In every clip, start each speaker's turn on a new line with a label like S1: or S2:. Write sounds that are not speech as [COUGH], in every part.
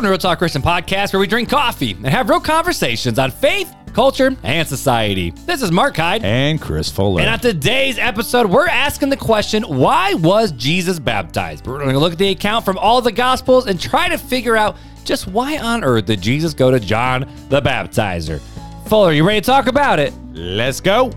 S1: Welcome to Real Talk Christian Podcast, where we drink coffee and have real conversations on faith, culture, and society. This is Mark Hyde.
S2: And Chris Fuller.
S1: And on today's episode, we're asking the question why was Jesus baptized? We're going to look at the account from all the Gospels and try to figure out just why on earth did Jesus go to John the Baptizer? Fuller, you ready to talk about it?
S2: Let's go.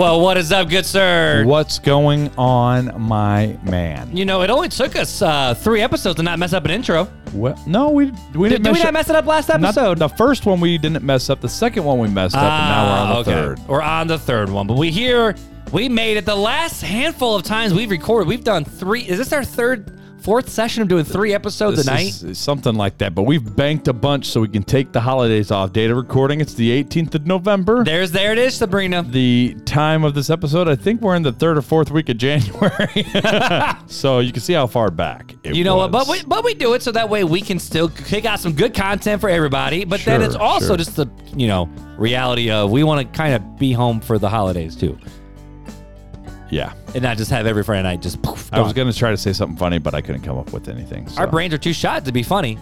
S1: Well, what is up, good sir?
S2: What's going on, my man?
S1: You know, it only took us uh, three episodes to not mess up an intro.
S2: Well, no, we we
S1: Did,
S2: didn't
S1: did
S2: mess
S1: we not
S2: up-
S1: mess it up last
S2: not-
S1: episode?
S2: the first one we didn't mess up. The second one we messed up, and now we're on the
S1: Ah, okay.
S2: third.
S1: We're on the third one, but we here we made it. The last handful of times we've recorded, we've done three. Is this our third, fourth session of doing three episodes
S2: This
S1: a night?
S2: is- something like that, but we've banked a bunch so we can take the holidays off. Date of recording, it's the 18th of November.
S1: There's there it is, Sabrina.
S2: the time of this episode, I think we're in the third or fourth week of January. [LAUGHS] so you can see how far back. it
S1: You know what? But we but we do it so that way we can still kick out some good content for everybody. But then it's also
S2: sure.
S1: just the you know reality of we want to kind of be home for the holidays too,
S2: yeah.
S1: and not just have every Friday night just. Poof,
S2: I was
S1: gone.
S2: going to try to say something funny, but I couldn't come up with anything.
S1: Our brains are too shot to be funny.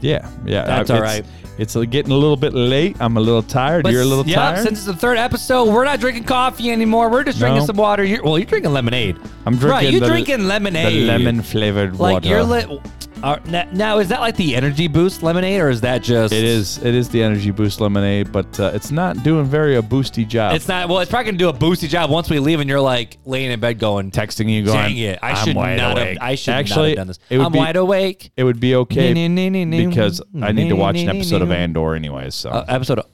S2: Yeah, yeah.
S1: That's
S2: I-
S1: all
S2: it's,
S1: right.
S2: It's uh, getting a little bit late. I'm a little tired. You're a little
S1: yeah,
S2: tired.
S1: since it's the third episode, we're not drinking coffee anymore. We're just drinking
S2: No.
S1: some water. You're, well, you're drinking lemonade.
S2: I'm drinking.
S1: Right, you
S2: the,
S1: drinking lemonade.
S2: The lemon flavored
S1: like
S2: water.
S1: you're li- are, now, now, is that like the energy boost lemonade, or is that just?
S2: It is. It is the energy boost lemonade, but uh, it's not doing very a boosty job.
S1: It's not. Well, it's probably gonna do a boosty job once we leave, and you're like laying in bed going,
S2: texting you going.
S1: "Dang it! I
S2: "I'm
S1: should not
S2: awake."
S1: have. I should
S2: Actually,
S1: not have done this.
S2: It would
S1: I'm
S2: be,
S1: wide awake."
S2: It would be okay
S1: because
S2: I need to watch an episode of Andor anyway. So,
S1: Uh, episode. Of,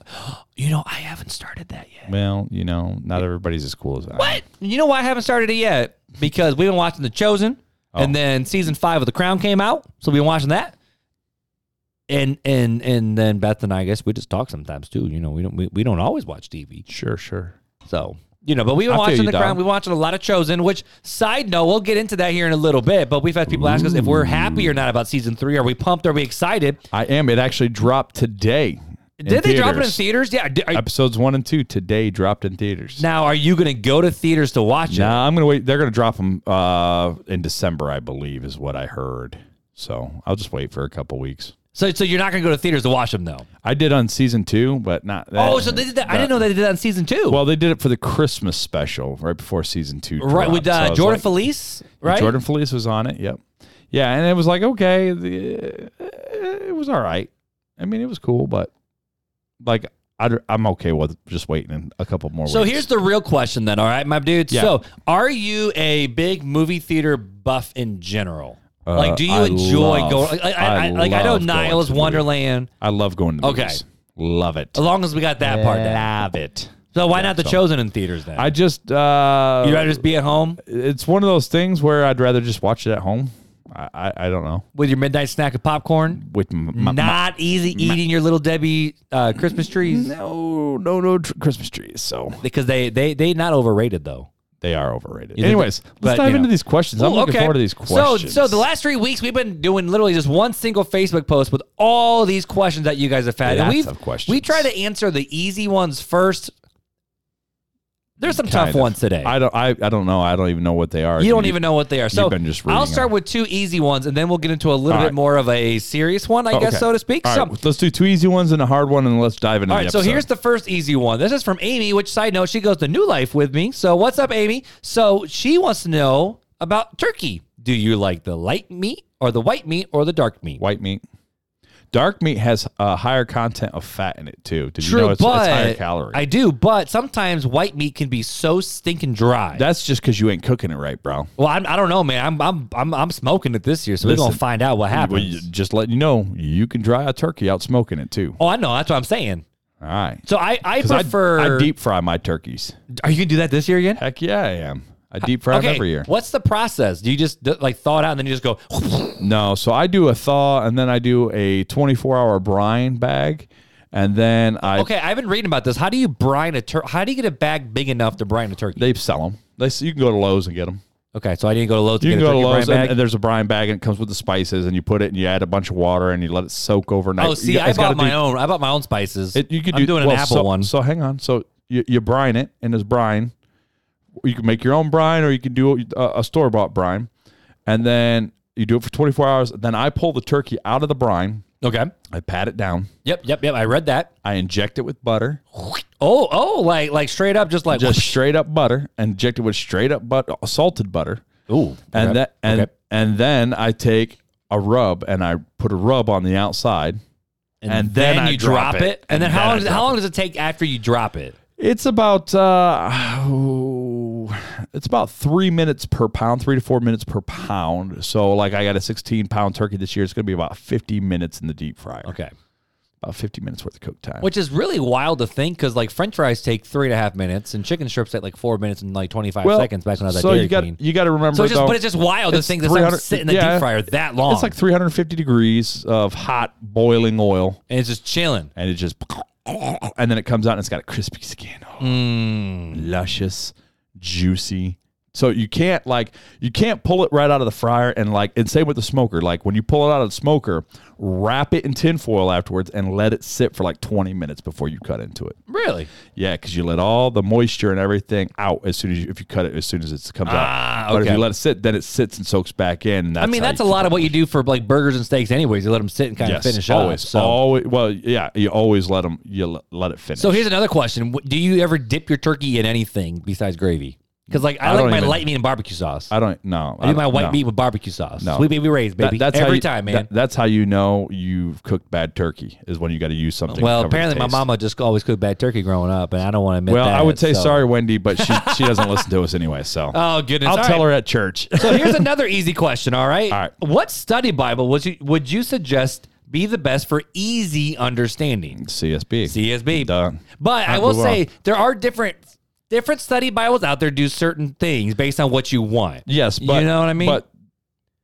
S1: [GASPS] you know, I haven't started that yet.
S2: well, you know, not everybody's as cool as I.
S1: What? You know why I haven't started it yet? Because we've been watching The Chosen,
S2: Oh.
S1: and then season five of The Crown came out, so we've been watching that. And and and then Beth and I, I guess we just talk sometimes too. You know, we don't we, we don't always watch TV.
S2: Sure, sure.
S1: So you know, but we've been
S2: I feel
S1: watching
S2: you,
S1: The Crown. We've been watching a lot of Chosen. Which side note, we'll get into that here in a little bit. But we've had people ask us if we're happy or not about season three. Are we pumped? Are we excited?
S2: I am. It actually dropped today.
S1: Did they drop it in
S2: theaters.
S1: theaters? Yeah. Are-
S2: Episodes one and two today dropped in theaters.
S1: now, are you going to go to theaters to watch it?
S2: Nah, I'm gonna wait. They're gonna drop them uh, in December, I believe, is what I heard. So I'll just wait for a couple weeks.
S1: So, so you're not going to go to theaters to watch them, though.
S2: I did on season two, but not. That,
S1: oh, so they did that. I didn't know they did that in season two.
S2: Well, they did it for the Christmas special right before season two.
S1: right with
S2: dropped. So I
S1: uh,
S2: was
S1: Jordan
S2: like-
S1: Feliz, right?
S2: Jordan Feliz was on it. Yep. Yeah, and it was like okay, the, it was all right. I mean, it was cool, but like I, am okay with just waiting a couple more.
S1: So
S2: weeks.
S1: here's the real question, then. All right, my dude.
S2: Yeah.
S1: So, are you a big movie theater buff in general?
S2: Uh,
S1: like, do you
S2: I
S1: enjoy
S2: love-
S1: going? Like, I, I, like, I know Niles Wonderland.
S2: I love going to the
S1: Okay.
S2: movies. Love it.
S1: As long as we got that part down.
S2: Love it.
S1: So why not the
S2: so-
S1: Chosen in theaters then?
S2: I just uh,
S1: you rather just be at home
S2: it's one of those things where I'd rather just watch it at home. I I, I don't know
S1: with your midnight snack of popcorn,
S2: with m- my, my-
S1: not easy eating your little Debbie uh, Christmas trees
S2: no no no tr- Christmas trees. So
S1: because they they they not overrated though.
S2: they are overrated. Anyways, let's
S1: but,
S2: dive
S1: you
S2: into these questions. I'm
S1: Well,
S2: looking forward to these questions.
S1: So, so the last three weeks we've been doing literally just one single Facebook post with all these questions that you guys have had, and we've
S2: of questions.
S1: we try to answer the easy ones first. There's some tough
S2: of.
S1: ones today.
S2: I don't I, I don't know. I don't even know what they are.
S1: you don't even know what they are. So I'll start
S2: them.
S1: with two easy ones, and then we'll get into a little
S2: All
S1: bit
S2: right.
S1: more of a serious one, I
S2: Oh,
S1: guess,
S2: okay.
S1: so to speak.
S2: All
S1: so,
S2: right, let's do two easy ones and a hard one, and let's dive into
S1: All
S2: the
S1: so here's the first easy one. This is from Amy, which side note, she goes to New Life with me. So what's up, Amy? So she wants to know about turkey. Do you like the light meat or the white meat or the dark meat?
S2: white meat. Dark meat has a higher content of fat in it too. Did
S1: True,
S2: you know it's, it's
S1: but
S2: higher calorie?
S1: I do, but sometimes white meat can be so stinking dry.
S2: That's just because you ain't cooking it right, bro.
S1: well, I'm, I don't know, man. I'm I'm I'm, I'm smoking it this year, so we're gonna find out what happens.
S2: you- just letting you know, you can dry a turkey out smoking it too.
S1: oh, I know. That's what I'm saying.
S2: All right.
S1: So I I
S2: 'Cause I-
S1: prefer.
S2: I, deep fry my turkeys.
S1: Are you gonna do that this year again?
S2: Heck yeah, I am. I deep fry them every year.
S1: What's the process? Do you just d- like thaw it out and then you just go? [LAUGHS]
S2: No, so I do a thaw and then I do a 24 hour brine bag, and then I
S1: Okay, I've been reading about this. How do you brine a turkey? How do you get a bag big enough to brine a turkey?
S2: they sell them. They you can go to Lowe's and get them.
S1: Okay, so I didn't go to Lowe's to
S2: You
S1: get
S2: can
S1: a
S2: go to Lowe's and, and there's a brine bag and it comes with the spices and you put it and you add a bunch of water and you let it soak overnight.
S1: oh, see,
S2: got-
S1: I bought my
S2: be-
S1: own. I bought my own spices.
S2: It, you could do,
S1: I'm
S2: do,
S1: doing an apple
S2: so,
S1: one.
S2: So hang on. So you, you brine it and this brine. You can make your own brine or you can do a, a store bought brine. And then you do it for 24 hours. Then I pull the turkey out of the brine.
S1: okay.
S2: I pat it down.
S1: Yep, yep, yep. I read that.
S2: I inject it with butter,
S1: Oh, oh, like like straight up, just like
S2: just straight up butter, inject it with straight up but salted butter.
S1: Ooh,
S2: And
S1: okay.
S2: that and
S1: Okay.
S2: and then I take a rub and I put a rub on the outside.
S1: and,
S2: and
S1: then,
S2: then I
S1: you drop
S2: drop
S1: it,
S2: it,
S1: and then
S2: and
S1: how long? Does, how long does it take after you drop it?
S2: It's about uh, oh, it's about three minutes per pound, three to four minutes per pound. So like I got a 16 pound turkey this year. It's gonna be about 50 minutes in the deep fryer.
S1: Okay,
S2: About 50 minutes worth of cook time.
S1: which is really wild to think because like French fries take three and a half minutes, and chicken strips take like four minutes and like twenty five
S2: Well,
S1: seconds back when I was at
S2: so
S1: Dairy
S2: you got
S1: Queen.
S2: you got to remember
S1: So it's just,
S2: though,
S1: but it's just wild to think that something
S2: 300
S1: sit in the
S2: yeah.
S1: deep fryer that long.
S2: it's like 350 degrees of hot boiling oil,
S1: and it's just chilling.
S2: and it just and then it comes out and it's got a crispy skin. Oh,
S1: Mm.
S2: luscious, juicy. So you can't like you can't pull it right out of the fryer and like and same with the smoker. Like when you pull it out of the smoker, wrap it in tinfoil afterwards and let it sit for like 20 minutes before you cut into it.
S1: Really?
S2: Yeah, because you let all the moisture and everything out as soon as you, if you cut it as soon as it comes
S1: Ah,
S2: out. But if you let it sit, then it sits and soaks back in.
S1: I mean, that's a lot of what you do for like burgers and steaks, anyways. You let them sit and kind
S2: it.
S1: of finish
S2: always.
S1: So.
S2: always. Well, yeah, you always let them. You let it finish.
S1: So here's another question: Do you ever dip your turkey in anything besides gravy? Because like I,
S2: I
S1: like my
S2: even-
S1: light meat and barbecue sauce. I,
S2: I don't know.
S1: I do my white
S2: no.
S1: meat with barbecue sauce.
S2: No.
S1: Sweet Baby Ray's, baby.
S2: That- that's
S1: Every
S2: you-
S1: time, man.
S2: that- that's how you know you've cooked bad turkey is when you got to use something.
S1: well, apparently my mama just always cooked bad turkey growing up, and I don't want to admit
S2: Well,
S1: that.
S2: I would say
S1: so-
S2: sorry, Wendy, but she [LAUGHS] she doesn't listen to us anyway. So
S1: Oh goodness!
S2: I'll
S1: All
S2: tell
S1: right.
S2: her at church. [LAUGHS]
S1: So here's [LAUGHS] another easy question. All right.
S2: All right.
S1: What study Bible would you would you suggest be the best for easy understanding?
S2: CSB.
S1: CSB.
S2: Duh.
S1: But I will say
S2: on.
S1: there are different different study Bibles out there do certain things based on what you want.
S2: Yes, but You
S1: know what I mean?
S2: But,
S1: But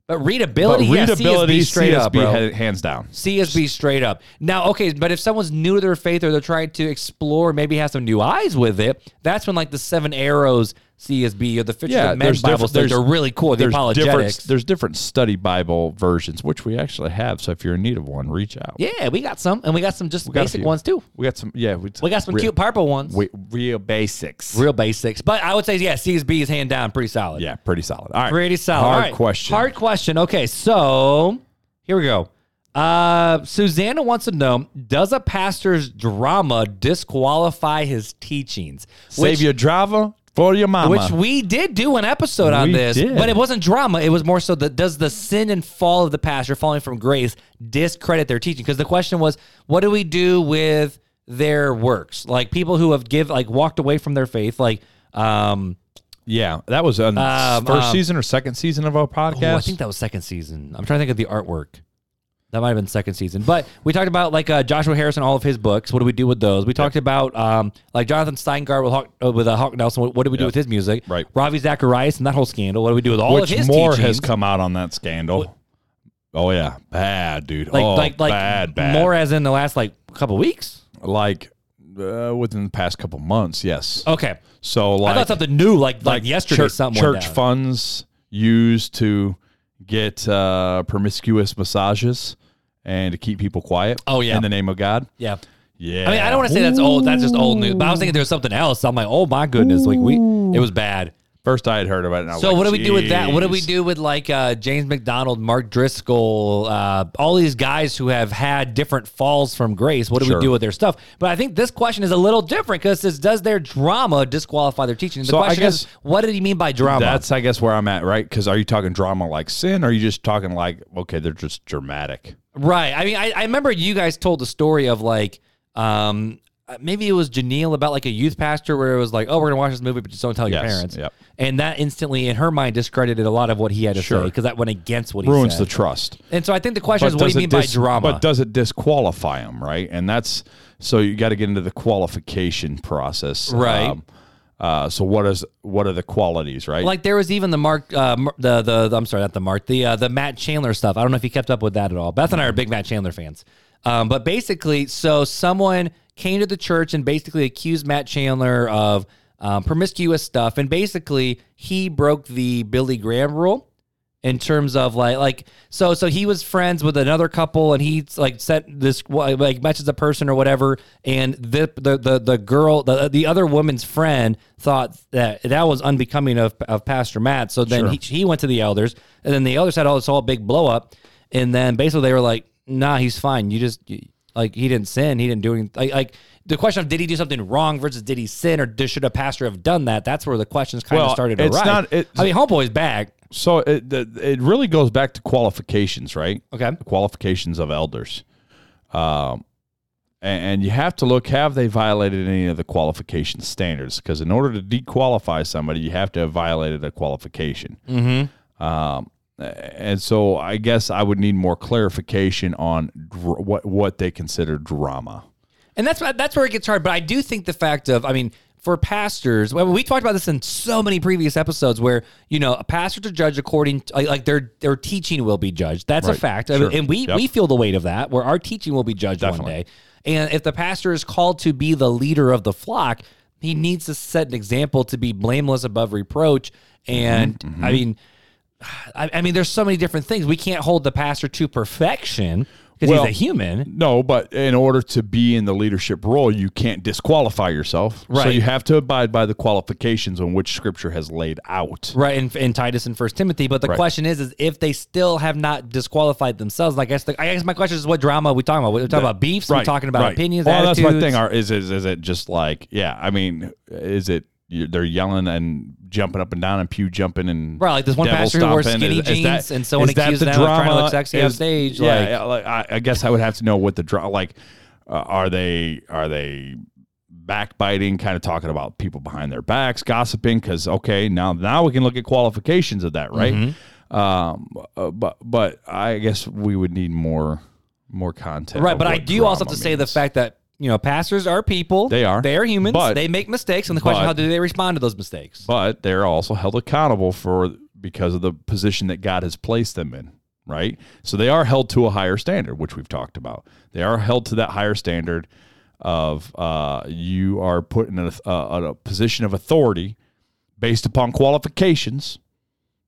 S2: but
S1: readability, yeah,
S2: readability,
S1: CSB straight up, bro.
S2: hands down.
S1: CSB straight up. Now, okay, but if someone's new to their faith or they're trying to explore, maybe have some new eyes with it, that's when like the Seven Arrows CSB or the Fisher
S2: Yeah,
S1: Men Bibles,
S2: different-
S1: they're really cool. The
S2: There's different,
S1: apologetics.
S2: there's different study Bible versions, which we actually have. So if you're in need of one, reach out.
S1: Yeah, we got some, and we got some just basic ones too.
S2: We got some. Yeah, we,
S1: We got some
S2: real,
S1: cute purple ones.
S2: we- real basics.
S1: Real basics. But I would say, yeah, CSB is hand down pretty solid.
S2: yeah, pretty solid. All right,
S1: Pretty solid.
S2: Hard
S1: right.
S2: question.
S1: Hard question. Okay, so here we go. Uh, Susanna wants to know Does a pastor's drama disqualify his teachings?
S2: Save your driver for your mama.
S1: Which we did do an episode on
S2: We
S1: this,
S2: did.
S1: but it wasn't drama. It was more so that does the sin and fall of the pastor falling from grace discredit their teaching? Because the question was, what do we do with their works? Like people who have give like walked away from their faith, like um,
S2: yeah, that was on
S1: Um,
S2: first
S1: um,
S2: season or second season of our podcast.
S1: oh, I think that was second season. I'm trying to think of the artwork. That might have been second season, but we talked about like uh, Joshua Harris, all of his books. What do we do with those? We talked about um, like Jonathan Steingard with Hawk, uh, with uh, Hawk Nelson. What, what do we do
S2: Yep.
S1: with his music?
S2: Right.
S1: Ravi Zacharias and that whole scandal. What do we do with all
S2: Which
S1: of his
S2: more
S1: teachings?
S2: has come out on that scandal? Oh yeah, bad dude.
S1: like
S2: oh,
S1: like like
S2: bad, bad.
S1: more as in the last like couple weeks.
S2: like uh, within the past couple months. Yes.
S1: Okay,
S2: So
S1: I
S2: like
S1: thought something new like like, yesterday.
S2: church,
S1: something
S2: church
S1: down.
S2: funds used to get uh, promiscuous massages and to keep people quiet.
S1: Oh, yeah.
S2: in the name of God.
S1: Yeah.
S2: Yeah.
S1: I mean, I don't want to say that's old. That's just old news. But I was thinking there was something else. I'm like, oh my goodness, like we, it was bad.
S2: First, I had heard about it. And I was
S1: So
S2: like,
S1: what do we do with that? What do we
S2: "Jeez."
S1: do with like uh, James MacDonald, Mark Driscoll, uh, all these guys who have had different falls from grace? What do
S2: Sure.
S1: we do with their stuff? But I think this question is a little different because it says, does their drama disqualify their teaching? The
S2: So I
S1: question is,
S2: guess
S1: what did he mean by drama?
S2: That's, I guess, where I'm at, right? Because are you talking drama like sin, or are you just talking like, okay, they're just dramatic?
S1: Right. I mean, I, I remember you guys told the story of like, um, uh, maybe it was Janelle about like a youth pastor where it was like, oh, we're gonna watch this movie, but just don't tell your
S2: Yes,
S1: parents.
S2: yep.
S1: And that instantly, in her mind, discredited a lot of what he had to say
S2: Sure.
S1: because that went against what he said.
S2: Ruins
S1: said.
S2: the trust.
S1: and so I think the question is, what do
S2: does
S1: you
S2: it
S1: mean by
S2: dis-
S1: drama?
S2: But does it disqualify them, right? And that's so you got to get into the qualification process,
S1: Right.
S2: uh, so what is what are the qualities, right?
S1: like there was even the Mark, uh, Mar- the, the the I'm sorry, not the Mark, the uh, the Matt Chandler stuff. I don't know if you kept up with that at all. Beth and I are big Matt Chandler fans, um, but basically, so someone came to the church and basically accused Matt Chandler of um, promiscuous stuff, and basically he broke the Billy Graham rule in terms of like like so so he was friends with another couple and he like sent this like matches a person or whatever. And the the the, the girl the, the other woman's friend thought that that was unbecoming of, of pastor matt. So then he, he went to the elders and then the elders had all this all big blow up. And then basically they were like nah he's fine you just you, like he didn't sin he didn't do anything like, like the question of did he do something wrong versus did he sin or did, should a pastor have done that that's where the questions kind
S2: Well,
S1: of started to
S2: it's not- it-
S1: i mean homeboy's back
S2: So it the, it really goes back to qualifications, right?
S1: okay
S2: The qualifications of elders. Um, and, and you have to look have they violated any of the qualification standards? Because in order to dequalify somebody, you have to have violated a qualification.
S1: mm-hmm
S2: Um, and so I guess I would need more clarification on dr- what what they consider drama.
S1: And that's that's where it gets hard. But I do think the fact of, I mean, for pastors, well, we talked about this in so many previous episodes, where you know a pastor to judge according to, like, their their teaching will be judged. That's a
S2: Right.
S1: fact, I mean, and we
S2: Yep.
S1: we feel the weight of that, where our teaching will be judged one day. And if the pastor is called to be the leader of the flock, he needs to set an example to be blameless above reproach. And
S2: Mm-hmm,
S1: I mean. I, I mean, there's so many different things. We can't hold the pastor to perfection because
S2: Well,
S1: he's a human.
S2: No, but in order to be in the leadership role, you can't disqualify yourself.
S1: Right.
S2: So you have to abide by the qualifications on which Scripture has laid out.
S1: right in, in titus and first timothy but the
S2: Right.
S1: question is is if they still have not disqualified themselves i guess the, i guess my question is what drama are we talking about we're talking about beefs we're talking about
S2: right.
S1: opinions
S2: Well, that's my thing. Are is, is is it just like yeah? I mean, is it they're yelling and jumping up and down and pew jumping and
S1: Right, like this one pastor who wore skinny
S2: Is- is
S1: jeans
S2: that-
S1: and someone
S2: is
S1: accused
S2: the
S1: them of trying to look
S2: drama?
S1: sexy on stage,
S2: Yeah,
S1: like-
S2: yeah, like I, I guess I would have to know what the drama like. Uh, are they are they backbiting, kind of talking about people behind their backs, gossiping? Because okay, now now we can look at qualifications of that, right?
S1: Mm-hmm.
S2: Um, uh, but but I guess we would need more more content,
S1: right but i do also have
S2: drama
S1: to say the fact that you know pastors are people
S2: They are.
S1: they are humans
S2: But-
S1: they make mistakes and the question
S2: but-
S1: how do they respond to those mistakes
S2: but they're also held accountable for because of the position that God has placed them in, right? So they are held to a higher standard, which we've talked about. They are held to that higher standard of uh, you are put in a, a, a position of authority based upon qualifications,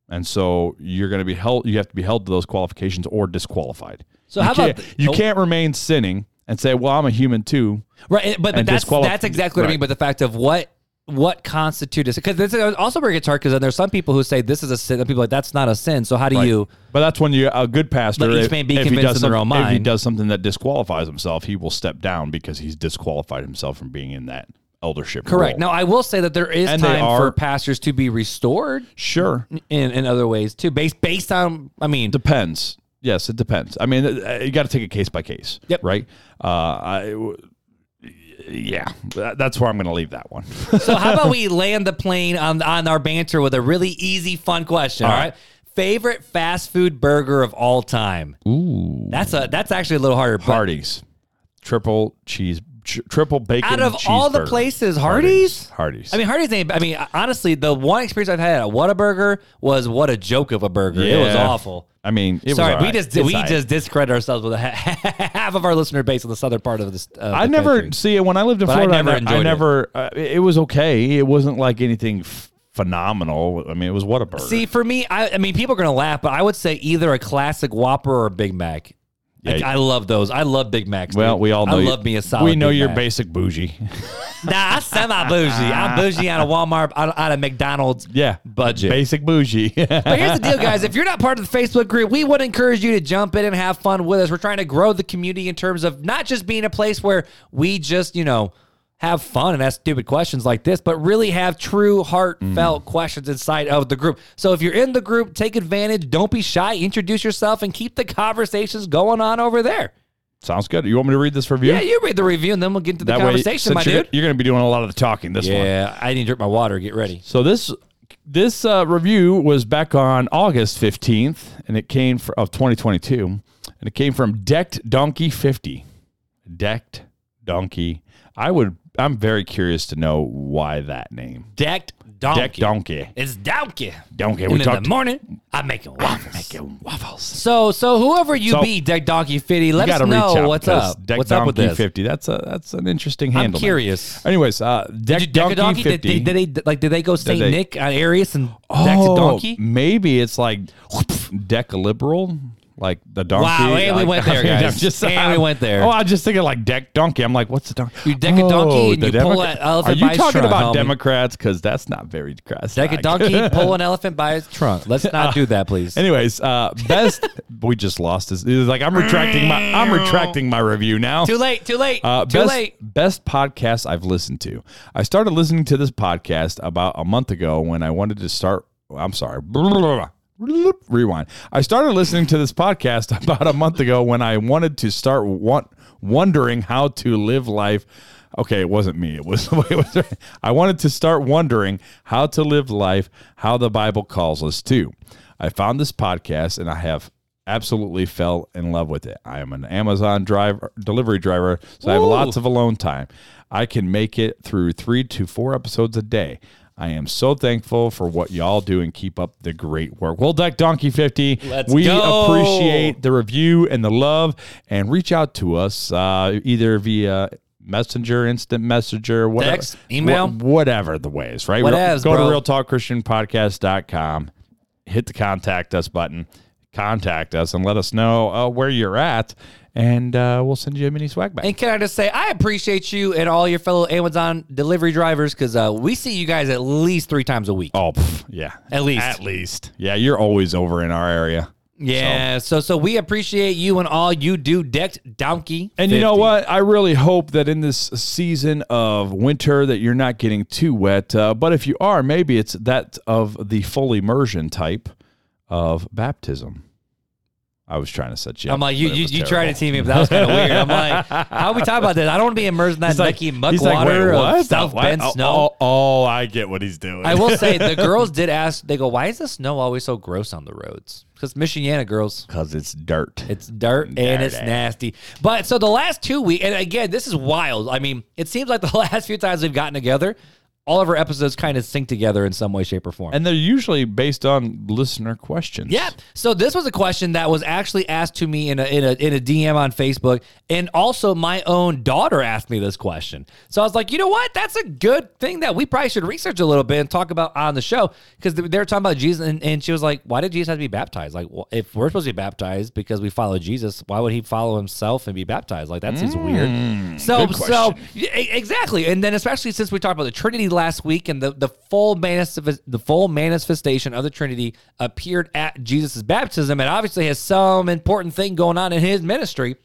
S2: and so you're going to be held. You have to be held to those qualifications or disqualified.
S1: So
S2: you
S1: how about
S2: you
S1: oh.
S2: can't remain sinning and say, "Well, I'm a human too."
S1: Right, but, but that's that's exactly what I mean. But the fact of what what constitutes because this is also where it gets hard because then there's some people who say this is a sin. And people are like that's not a sin. So how do
S2: Right.
S1: you?
S2: But that's when you a good pastor.
S1: Let each
S2: if-
S1: man be
S2: if he
S1: convinced
S2: does
S1: in their own
S2: If he does something that disqualifies himself, he will step down because he's disqualified himself from being in that eldership.
S1: Correct.
S2: role.
S1: Now I will say that there is
S2: And
S1: time for pastors to be restored
S2: sure
S1: in in other ways too, based based on. I mean,
S2: depends. Yes, it depends. I mean, uh, you got to take it case by case.
S1: Yep.
S2: Right. Uh, I, yeah, that's where I'm going to leave that one. [LAUGHS]
S1: so how about we land the plane on on our banter with a really easy, fun question? All
S2: All
S1: right.
S2: right.
S1: Favorite fast food burger of all time?
S2: Ooh,
S1: That's a that's actually a little harder.
S2: Hardee's, triple cheese, tr- triple bacon.
S1: Out of all the places, Hardee's?
S2: Hardee's.
S1: I mean, Hardee's ain't. I mean, honestly, the one experience I've had at Whataburger was what a joke of a burger. It was awful.
S2: I mean, it was
S1: Sorry,
S2: all
S1: we
S2: right.
S1: just
S2: It's
S1: we
S2: right.
S1: just discredit ourselves with a [LAUGHS] half of our listener base in the southern part of this. Uh,
S2: I never
S1: country.
S2: see it when I lived in
S1: But
S2: Florida. I
S1: never
S2: never, I,
S1: enjoyed it.
S2: Uh, it was okay. It wasn't like anything f- phenomenal. I mean, it was what a burger.
S1: See, for me, I, I mean, people are gonna laugh, but I would say either a classic Whopper or a Big Mac. Like,
S2: Yeah.
S1: I love those. I love Big Macs.
S2: well,
S1: dude.
S2: we all know.
S1: I
S2: you-
S1: love me a solid.
S2: We know
S1: Big
S2: you're
S1: Mac.
S2: basic bougie. [LAUGHS]
S1: Nah, I'm semi bougie. I'm [LAUGHS] bougie out of Walmart, out, on a McDonald's
S2: yeah,
S1: budget.
S2: basic bougie. [LAUGHS]
S1: But here's the deal, guys. If you're not part of the Facebook group, we would encourage you to jump in and have fun with us. We're trying to grow the community in terms of not just being a place where we just, you know, have fun and ask stupid questions like this, but really have true, heartfelt questions inside of the group. So if you're in the group, take advantage. Don't be shy. Introduce yourself and keep the conversations going on over there.
S2: Sounds good. You want me to read this review?
S1: Yeah, you read the review and then we'll get into the
S2: That
S1: conversation,
S2: since
S1: my
S2: you're,
S1: dude.
S2: You're going to be doing a lot of the talking this one.
S1: Yeah, I need to drink my water. Get ready.
S2: So this this uh, review was back on August 15th, and it came for, of 2022, and it came from Decked Donkey 50. Decked donkey. I would. I'm very curious to know why that name.
S1: Decked donkey.
S2: Deck donkey.
S1: It's donkey.
S2: Donkey.
S1: And
S2: We
S1: in
S2: talked
S1: the morning, I'm making waffles.
S2: making waffles.
S1: So, so whoever you
S2: So-
S1: be, Deck Donkey Fitty, let us know what's
S2: because
S1: up.
S2: Deck
S1: what's up with
S2: Donkey
S1: this?
S2: 50. That's a that's an interesting handle.
S1: I'm
S2: handle. man.
S1: curious.
S2: Anyways, uh, Deck
S1: Did you deck a donkey?
S2: Donkey
S1: Did
S2: 50.
S1: they, did they like? Did they go Saint
S2: they-
S1: Nick on Arius and deck
S2: oh,
S1: a donkey?
S2: maybe it's like [SNIFFS] deck a liberal. Like the donkey.
S1: Wow, and we
S2: like-
S1: went [LAUGHS] there, guys.
S2: I'm just,
S1: And we went there.
S2: Oh, I was just thinking like deck donkey. I'm like, what's the donkey?
S1: You deck a donkey and you pull
S2: Democrat-
S1: that elephant
S2: Are you talking
S1: trunk,
S2: about
S1: homie.
S2: Democrats? Because that's not very Christ.
S1: Deck a donkey, pull an elephant by its trunk. Let's not do that, please. [LAUGHS]
S2: Anyways, uh, best we just lost this. It's like I'm retracting my I'm retracting my review now.
S1: Too late. Too late.
S2: Uh,
S1: too
S2: best,
S1: late.
S2: Best podcast I've listened to. I started listening to this podcast about a month ago when I wanted to start. I'm sorry. Rewind. I started listening to this podcast [LAUGHS] about a month ago when I wanted to start want, wondering how to live life. Okay, it wasn't me. It was, [LAUGHS] it was I wanted to start wondering how to live life, how the Bible calls us to. I found this podcast and I have absolutely fell in love with it. I am an Amazon driver, delivery driver, so I have lots of alone time. I can make it through three to four episodes a day. I am so thankful for what y'all do and keep up the great work. Well, Deck Donkey 50,
S1: Let's
S2: we
S1: go.
S2: appreciate the review and the love and reach out to us uh, either via messenger, instant messenger, whatever.
S1: Text, email.
S2: wha- whatever the ways, right?
S1: Whatevs,
S2: Go
S1: bro.
S2: to realtalkchristianpodcast.com, hit the contact us button, contact us, and let us know uh, where you're at, and uh, we'll send you a mini swag bag.
S1: And can I just say, I appreciate you and all your fellow Amazon delivery drivers because uh, we see you guys at least three times a week.
S2: Oh, pff, yeah.
S1: At least.
S2: At least. Yeah, you're always over in our area.
S1: Yeah, so so we appreciate you and all you do, decked donkey.
S2: And you know what? I really hope that in this season of winter that you're not getting too wet. Uh, but if you are, maybe it's that of the full immersion type of baptism. I was trying to set you up.
S1: I'm like, you you, you tried to team me, but that was kind of weird. I'm like, [LAUGHS] how are we talking about this? I don't want to be immersed in that
S2: like-
S1: mucky muck
S2: he's like,
S1: water
S2: "Wait, what?
S1: of South Bend
S2: oh,
S1: snow.
S2: Oh, oh, I get what he's doing.
S1: I will say [LAUGHS] the girls did ask. They go, "Why is the snow always so gross on the roads?" Because Michiana girls,
S2: because it's dirt.
S1: it's dirt and it's nasty. But so the last two weeks, and again, this is wild. I mean, it seems like the [LAUGHS] last few times we've gotten together, all of our episodes kind of sync together in some way, shape, or form.
S2: and they're usually based on listener questions.
S1: Yeah. So this was a question that was actually asked to me in a in a in a DM on Facebook, and also my own daughter asked me this question. So I was like, you know what? That's a good thing that we probably should research a little bit and talk about on the show because they were talking about Jesus, and, and she was like, why did Jesus have to be baptized? Like, well, if we're supposed to be baptized because we follow Jesus, why would he follow himself and be baptized? Like that seems weird.
S2: Mm,
S1: so so exactly, and then especially since we talked about the Trinity last week, and the the full manifest, the full manifestation of the Trinity appeared at Jesus' baptism, It obviously has some important thing going on in his ministry.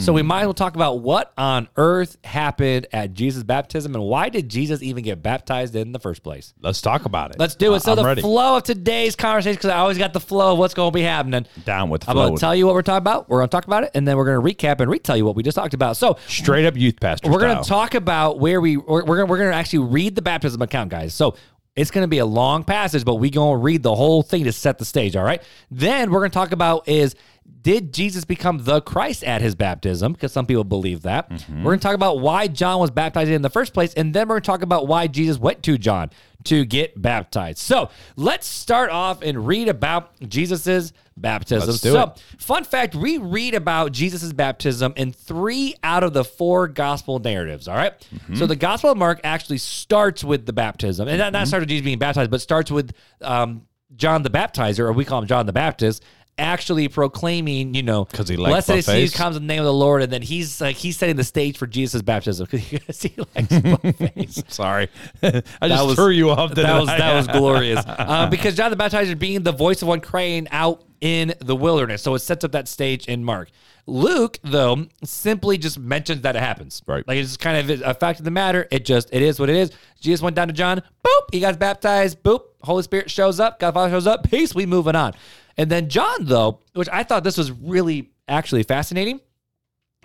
S1: So we might as well talk about what on earth happened at Jesus' baptism, and why did Jesus even get baptized in the first place?
S2: Let's talk about it.
S1: Let's do it. So
S2: I'm
S1: the
S2: ready.
S1: flow of today's conversation, because I always got the flow of what's going to be happening.
S2: Down with the
S1: I'm going to tell you what we're talking about. We're going to talk about it, and then we're going to recap and retell you what we just talked about. So
S2: Straight up youth pastor.
S1: we're going to talk about where we we're, we're going we're going to actually read the baptism account, guys. So it's going to be a long passage, but we going to read the whole thing to set the stage. All right. Then we're going to talk about is did Jesus become the Christ at his baptism? Because some people believe that. Mm-hmm. We're going to talk about why John was baptized in the first place, and then we're going to talk about why Jesus went to John to get baptized. So let's start off and read about Jesus's baptism. So
S2: it.
S1: Fun fact we read about Jesus' baptism in three out of the four gospel narratives. All right?
S2: Mm-hmm.
S1: So the Gospel of Mark actually starts with the baptism. And not, not starts with Jesus being baptized, but starts with um, John the Baptizer, or we call him John the Baptist. Actually proclaiming, you know,
S2: 'Cause he likes
S1: blessed is he who comes in the name of the Lord, and then he's like he's setting the stage for Jesus' baptism [LAUGHS] because he likes buffets. [LAUGHS]
S2: Sorry, [LAUGHS] I just
S1: was-
S2: threw you off.
S1: That was that was glorious. Um, because John the Baptizer being the voice of one crying out in the wilderness, so it sets up that stage in Mark. Luke, though, simply just mentions that it happens.
S2: Right.
S1: like it's kind of a fact of the matter. It just it is what it is. Jesus went down to John. Boop, he got baptized. Boop, Holy Spirit shows up. God Father shows up. Peace. We moving on. And then John, though, which I thought this was really actually fascinating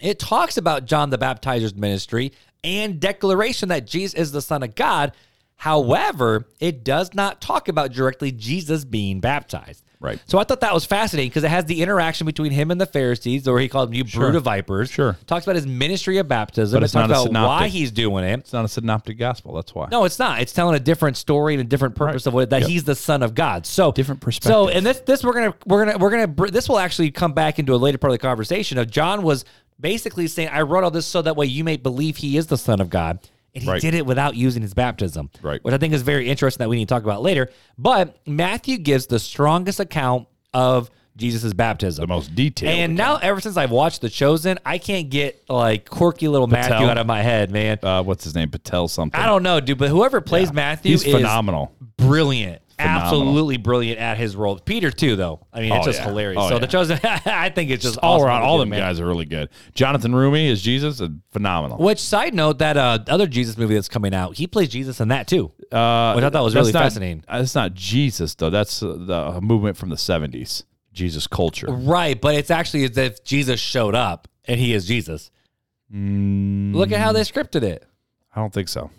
S1: it talks about John the Baptizer's ministry and declaration that Jesus is the Son of God. However, it does not talk about directly Jesus being baptized.
S2: Right.
S1: So I thought that was fascinating because it has the interaction between him and the Pharisees, or he called them you brood of vipers.
S2: Sure.
S1: Talks about his ministry of baptism.
S2: But
S1: it
S2: it's
S1: talks
S2: not
S1: about why he's doing it.
S2: It's not a synoptic gospel. That's why.
S1: No, it's not. It's telling a different story and a different purpose
S2: Right.
S1: of what that
S2: Yep.
S1: he's the son of God. So
S2: Different perspective.
S1: So, and this this we're gonna we're gonna we're gonna this will actually come back into a later part of the conversation. Of John was basically saying, "I wrote all this so that way you may believe he is the son of God." And he
S2: Right.
S1: did it without using his baptism,
S2: Right.
S1: Which I think is very interesting that we need to talk about later. But Matthew gives the strongest account of Jesus' baptism,
S2: The most detailed
S1: And now, ever since I've watched The Chosen, I can't get like quirky little Matthew out of my head, man.
S2: Uh, what's his name? Patel something.
S1: I don't know, dude, but whoever plays Matthew
S2: He's
S1: is
S2: phenomenal.
S1: brilliant.
S2: Phenomenal.
S1: Absolutely brilliant at his role. Peter too, though. I mean, it's
S2: Oh,
S1: just
S2: yeah.
S1: hilarious.
S2: Oh,
S1: so
S2: yeah.
S1: the chosen, [LAUGHS] I think it's just
S2: All
S1: awesome
S2: around, all
S1: they
S2: them
S1: did, man.
S2: guys are really good. Jonathan Roumie is Jesus, and phenomenal.
S1: Which side note, that uh, other Jesus movie that's coming out, he plays Jesus in that too.
S2: Uh,
S1: Which I thought was really
S2: not-
S1: fascinating.
S2: uh, That's not Jesus though. That's uh, the movement from the '70s. Jesus culture.
S1: Right, but it's actually as if Jesus showed up and he is Jesus.
S2: Mm,
S1: Look at how they scripted it.
S2: I don't think so.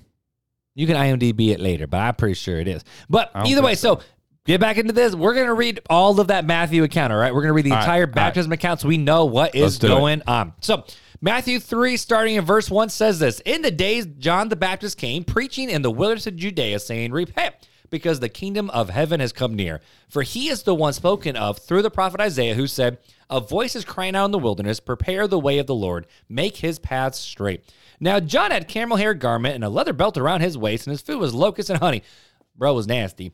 S1: You can IMDb it later, but I'm pretty sure it is. But either way, so. get back into this. We're gonna read all of that Matthew account. All right, we're gonna read the
S2: All right,
S1: entire
S2: all right.
S1: baptism account so we know what is
S2: do it.
S1: going on. So Matthew three, starting in verse one, says this: In the days John the Baptist came, preaching in the wilderness of Judea, saying, "Repent." Because the kingdom of heaven has come near. For he is the one spoken of through the prophet Isaiah, who said, A voice is crying out in the wilderness, prepare the way of the Lord, make his paths straight. Now John had camel hair garment and a leather belt around his waist, and his food was locusts and honey. Bro was nasty.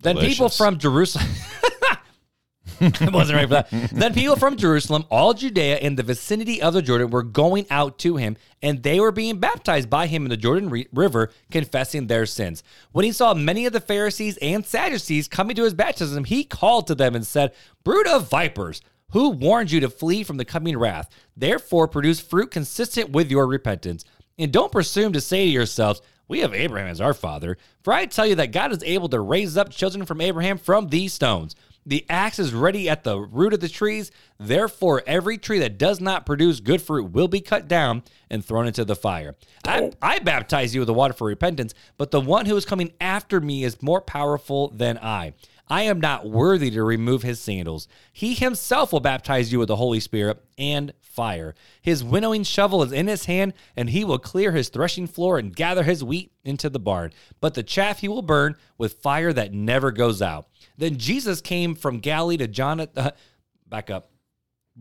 S1: Then people from Jerusalem. [LAUGHS] I wasn't ready for that. Then people from Jerusalem, all Judea and the vicinity of the Jordan, were going out to him, and they were being baptized by him in the Jordan Re- River, confessing their sins. When he saw many of the Pharisees and Sadducees coming to his baptism, he called to them and said, Brood of vipers, who warned you to flee from the coming wrath? Therefore, produce fruit consistent with your repentance. And don't presume to say to yourselves, We have Abraham as our father. For I tell you that God is able to raise up children from Abraham from these stones. The axe is ready at the root of the trees. Therefore, every tree that does not produce good fruit will be cut down and thrown into the fire. I, oh. I baptize you with the water for repentance, but the one who is coming after me is more powerful than I. I am not worthy to remove his sandals. He himself will baptize you with the Holy Spirit and fire. His winnowing shovel is in his hand, and he will clear his threshing floor and gather his wheat into the barn. But the chaff he will burn with fire that never goes out. Then Jesus came from Galilee to John. At, the. back up.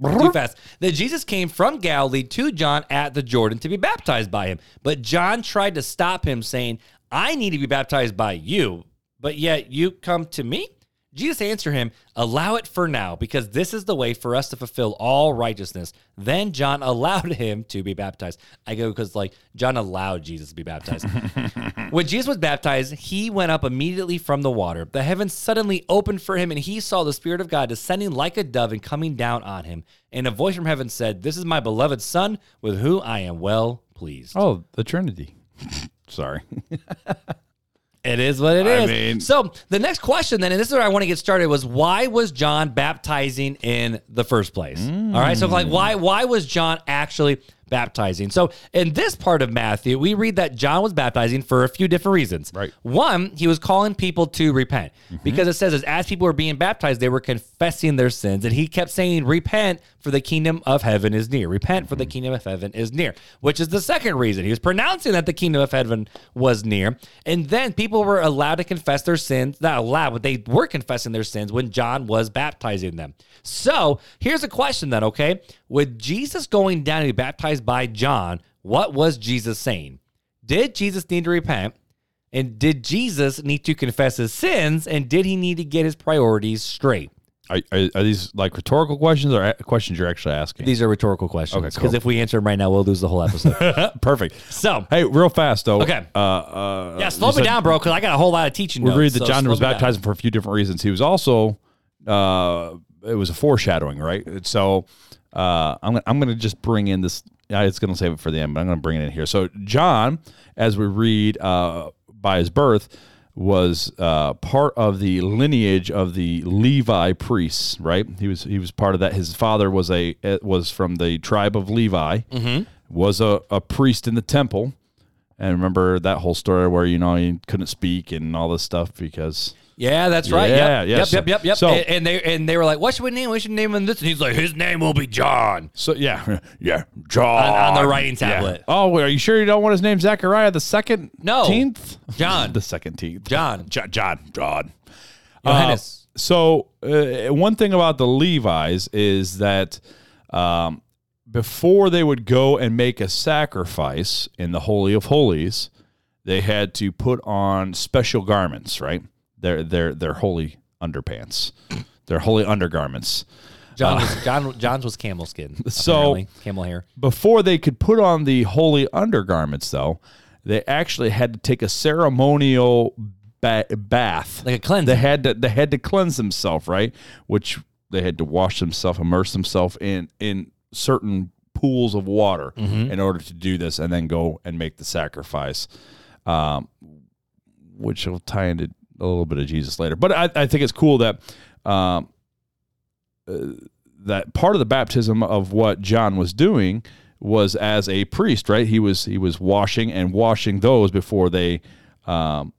S1: Too fast. Then Jesus came from Galilee to John at the Jordan to be baptized by him. But John tried to stop him, saying, I need to be baptized by you, but yet you come to me? Jesus answered him, Allow it for now, because this is the way for us to fulfill all righteousness. Then John [LAUGHS] allowed him to be baptized. I go because, like, John allowed Jesus to be baptized. [LAUGHS] when Jesus was baptized, he went up immediately from the water. The heavens suddenly opened for him, and he saw the Spirit of God descending like a dove and coming down on him. And a voice from heaven said, This is my beloved Son, with whom I am well pleased.
S2: Oh, the Trinity. [LAUGHS] Sorry.
S1: It is what it
S2: I
S1: is.
S2: mean-
S1: so the next question then, and this is where I want to get started, was why was John baptizing in the first place? Mm. All right. So like why why was John actually baptizing? So in this part of Matthew, we read that John was baptizing for a few different reasons.
S2: Right.
S1: One, he was calling people to repent. Mm-hmm. Because it says as, people were being baptized, they were confessing their sins. And he kept saying, Repent, for the kingdom of heaven is near. Repent, for the mm-hmm. kingdom of heaven is near. Which is the second reason. He was pronouncing that the kingdom of heaven was near. And then people were allowed to confess their sins. Not allowed, but they were confessing their sins when John was baptizing them. So here's a question then, okay? With Jesus going down to be baptized by John, what was Jesus saying? Did Jesus need to repent? And did Jesus need to confess his sins? And did he need to get his priorities straight?
S2: Are, are, are these like rhetorical questions or questions you're actually asking?
S1: These are rhetorical questions.
S2: Okay,
S1: Because
S2: cool.
S1: if we answer them right now, we'll lose the whole episode. [LAUGHS]
S2: Perfect.
S1: so,
S2: Hey, real fast though.
S1: Okay.
S2: Uh, uh,
S1: yeah, slow me
S2: said-
S1: down, bro, because I got a whole lot of teaching
S2: We
S1: notes.
S2: read that
S1: so
S2: John was
S1: down.
S2: baptizing for a few different reasons. He was also, uh, it was a foreshadowing, right? So, uh, I'm gonna, I'm gonna just bring in this. I was gonna save it for the end, but I'm gonna bring it in here. So, John, as we read uh, by his birth, was uh, part of the lineage of the Levi priests, right? He was he was part of that. His father was a was from the tribe of Levi, was a, a priest in the temple And remember that whole story where you know he couldn't speak and all this stuff because
S1: Yeah, that's right.
S2: Yeah,
S1: yep,
S2: yeah,
S1: Yep,
S2: so-
S1: yep, yep, yep.
S2: so-
S1: and, and they and they were like, "What should we name? We should name him this." And he's like, "His name will be John."
S2: so yeah [LAUGHS] yeah John
S1: On- on the writing
S2: Yeah.
S1: tablet.
S2: Oh, wait, are you sure you don't want his name Zachariah the second?
S1: No.
S2: Teenth?
S1: John. [LAUGHS]
S2: the second teenth.
S1: John.
S2: John. John. John.
S1: Johannes.
S2: Uh, so uh, one thing about the Levi's is that um, before they would go and make a sacrifice in the Holy of Holies, they had to put on special garments, right? Their their their holy underpants, their holy undergarments.
S1: John was John. John's was camel skin.
S2: Uh, [LAUGHS] So-
S1: camel hair.
S2: Before they could put on the holy undergarments, though, they actually had to take a ceremonial ba- bath,
S1: Like a cleanse.
S2: They had to they had to cleanse themselves, right? Which they had to wash themselves, immerse themselves in in certain pools of water
S1: Mm-hmm.
S2: in order to do this, and then go and make the sacrifice. Um, which will tie into a little bit of Jesus later. But I, I think it's cool that um, uh, that part of the baptism of what John was doing was as a priest, right? He was he was washing and washing those before they um,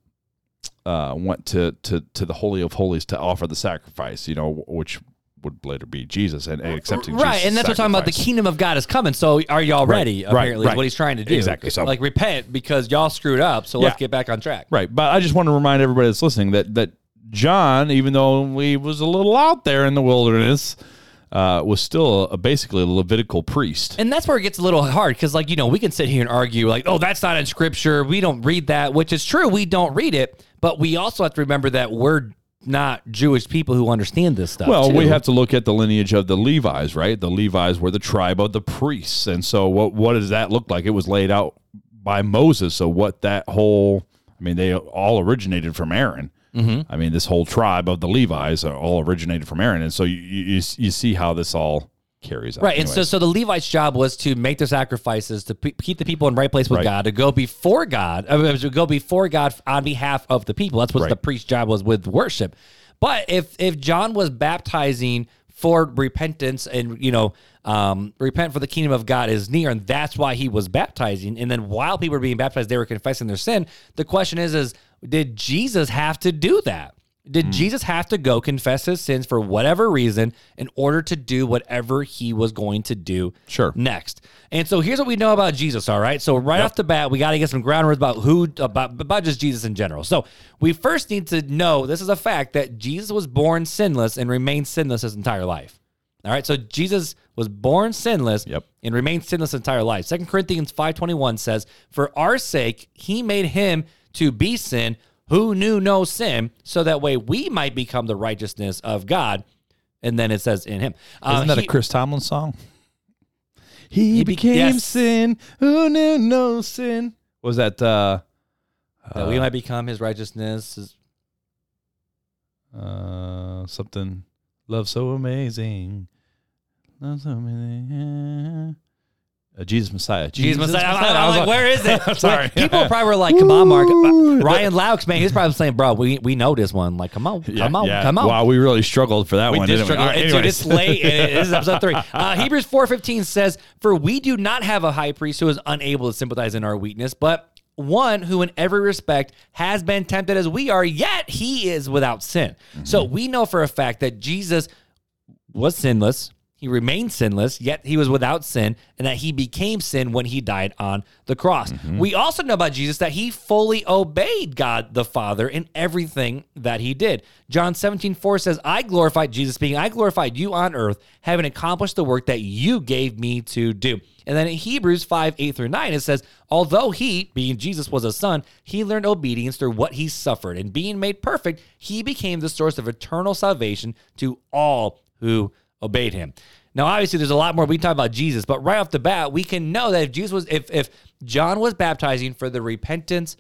S2: uh, went to, to to the holy of holies to offer the sacrifice. You know, which would later be Jesus and, and accepting
S1: Right,
S2: Jesus'
S1: and that's what I'm talking about. The
S2: sacrifice.
S1: kingdom of God is coming. So are y'all ready?
S2: right,
S1: apparently,
S2: right.
S1: is what he's trying to do.
S2: Exactly, so-
S1: like repent because y'all screwed up. So let's
S2: Yeah.
S1: get back on track.
S2: Right, but I just want to remind everybody that's listening that that John, even though he was a little out there in the wilderness, uh, was still a, basically a Levitical priest.
S1: And that's where it gets a little hard because, like, you know, we can sit here and argue, like, oh, that's not in scripture. We don't read that, which is true. We don't read it. But we also have to remember that we're not Jewish people who understand this stuff.
S2: Well, we have to look at the lineage of the Levites, right? The Levites were the tribe of the priests, and so what what does that look like? It was laid out by Moses. So what that whole, I mean, they all originated from Aaron. Mm-hmm. I mean, this whole tribe of the Levites are all originated from Aaron, and so you you, you see how this all carries out.
S1: Right, and so
S2: Anyways.
S1: so the Levites' job was to make their sacrifices, to pe- keep the people in right place with
S2: Right.
S1: God, to go before God, uh, to go before God on behalf of the people. That's what
S2: Right.
S1: the priest's job was with worship. But if if John was baptizing for repentance and you know um, repent for the kingdom of God is near, and that's why he was baptizing. And then while people were being baptized, they were confessing their sin. The question is, is did Jesus have to do that? Did
S2: Hmm.
S1: Jesus have to go confess his sins for whatever reason in order to do whatever he was going to do
S2: Sure.
S1: next? And so here's what we know about Jesus, all right? So right off the bat, we got to get some ground rules about who about about just Jesus in general. So we first need to know this is a fact that Jesus was born sinless and remained sinless his entire life. All right, so Jesus was born sinless
S2: Yep.
S1: and remained sinless his entire life. Second Corinthians 5:21 says, "For our sake he made him to be sin who knew no sin, so that way we might become the righteousness of God." And then it says in him. Uh,
S2: Isn't that
S1: he-
S2: a Chris Tomlin song? He,
S1: be-
S2: became
S1: yes.
S2: sin who knew no sin. Was that uh,
S1: that we might become his righteousness? Is-
S2: uh, something? Love so amazing. Love so amazing. Uh, Jesus Messiah.
S1: Jesus Messiah. I'm,
S2: I
S1: I'm
S2: was
S1: like, where is it? [LAUGHS]
S2: Sorry.
S1: People probably were like, "Come on, Mark." Ryan Laux, man, he's probably saying, "Bro, we we know this one. Like, come on,
S2: Yeah,
S1: come on,
S2: yeah.
S1: come on."
S2: Wow, we really struggled for that
S1: We
S2: one,
S1: did struggle.
S2: right,
S1: dude, it's late. and This is episode three. [LAUGHS] Uh, Hebrews four fifteen says, "For we do not have a high priest who is unable to sympathize in our weakness, but one who, in every respect, has been tempted as we are, yet he is without sin." So
S2: Mm-hmm.
S1: we know for a fact that Jesus was sinless. He remained sinless, yet he was without sin, and that he became sin when he died on the cross. Mm-hmm. We also know about Jesus that he fully obeyed God the Father in everything that he did. John 17, 4 says, I glorified Jesus, being I glorified you on earth, having accomplished the work that you gave me to do. And then in Hebrews 5, 8 through 9, it says, Although he, being Jesus, was a son, he learned obedience through what he suffered. And being made perfect, he became the source of eternal salvation to all who obeyed him. Now, obviously, there's a lot more we can talk about Jesus, but right off the bat, we can know that if Jesus was, if if John was baptizing for the repentance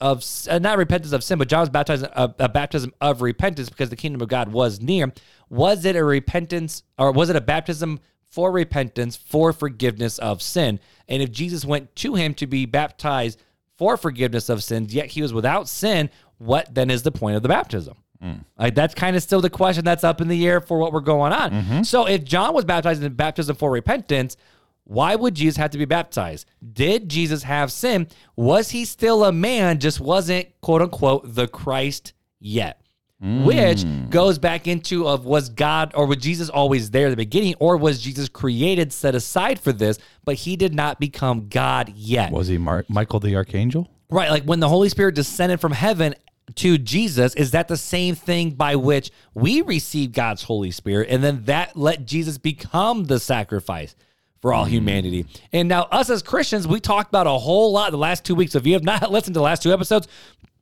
S1: of uh, not repentance of sin, but John was baptizing a, a baptism of repentance because the kingdom of God was near. Was it a repentance or was it a baptism for repentance for forgiveness of sin? And if Jesus went to him to be baptized for forgiveness of sins, yet he was without sin, what then is the point of the baptism? Mm. Like that's kind of still the question that's up in the air for what we're going on. Mm-hmm. So if John was baptized in baptism for repentance, why would Jesus have to be baptized? Did Jesus have sin? Was he still a man, just wasn't quote unquote the Christ yet? Mm. Which goes back into of was God or was Jesus always there at the beginning, or was Jesus created, set aside for this, but he did not become God yet?
S2: Was he Mar- Michael the Archangel?
S1: Right, like when the Holy Spirit descended from heaven to Jesus, is that the same thing by which we receive God's Holy Spirit, and then that let Jesus become the sacrifice for all mm. humanity? And now, us as Christians, we talked about a whole lot the last two weeks. If you have not [LAUGHS] listened to the last two episodes,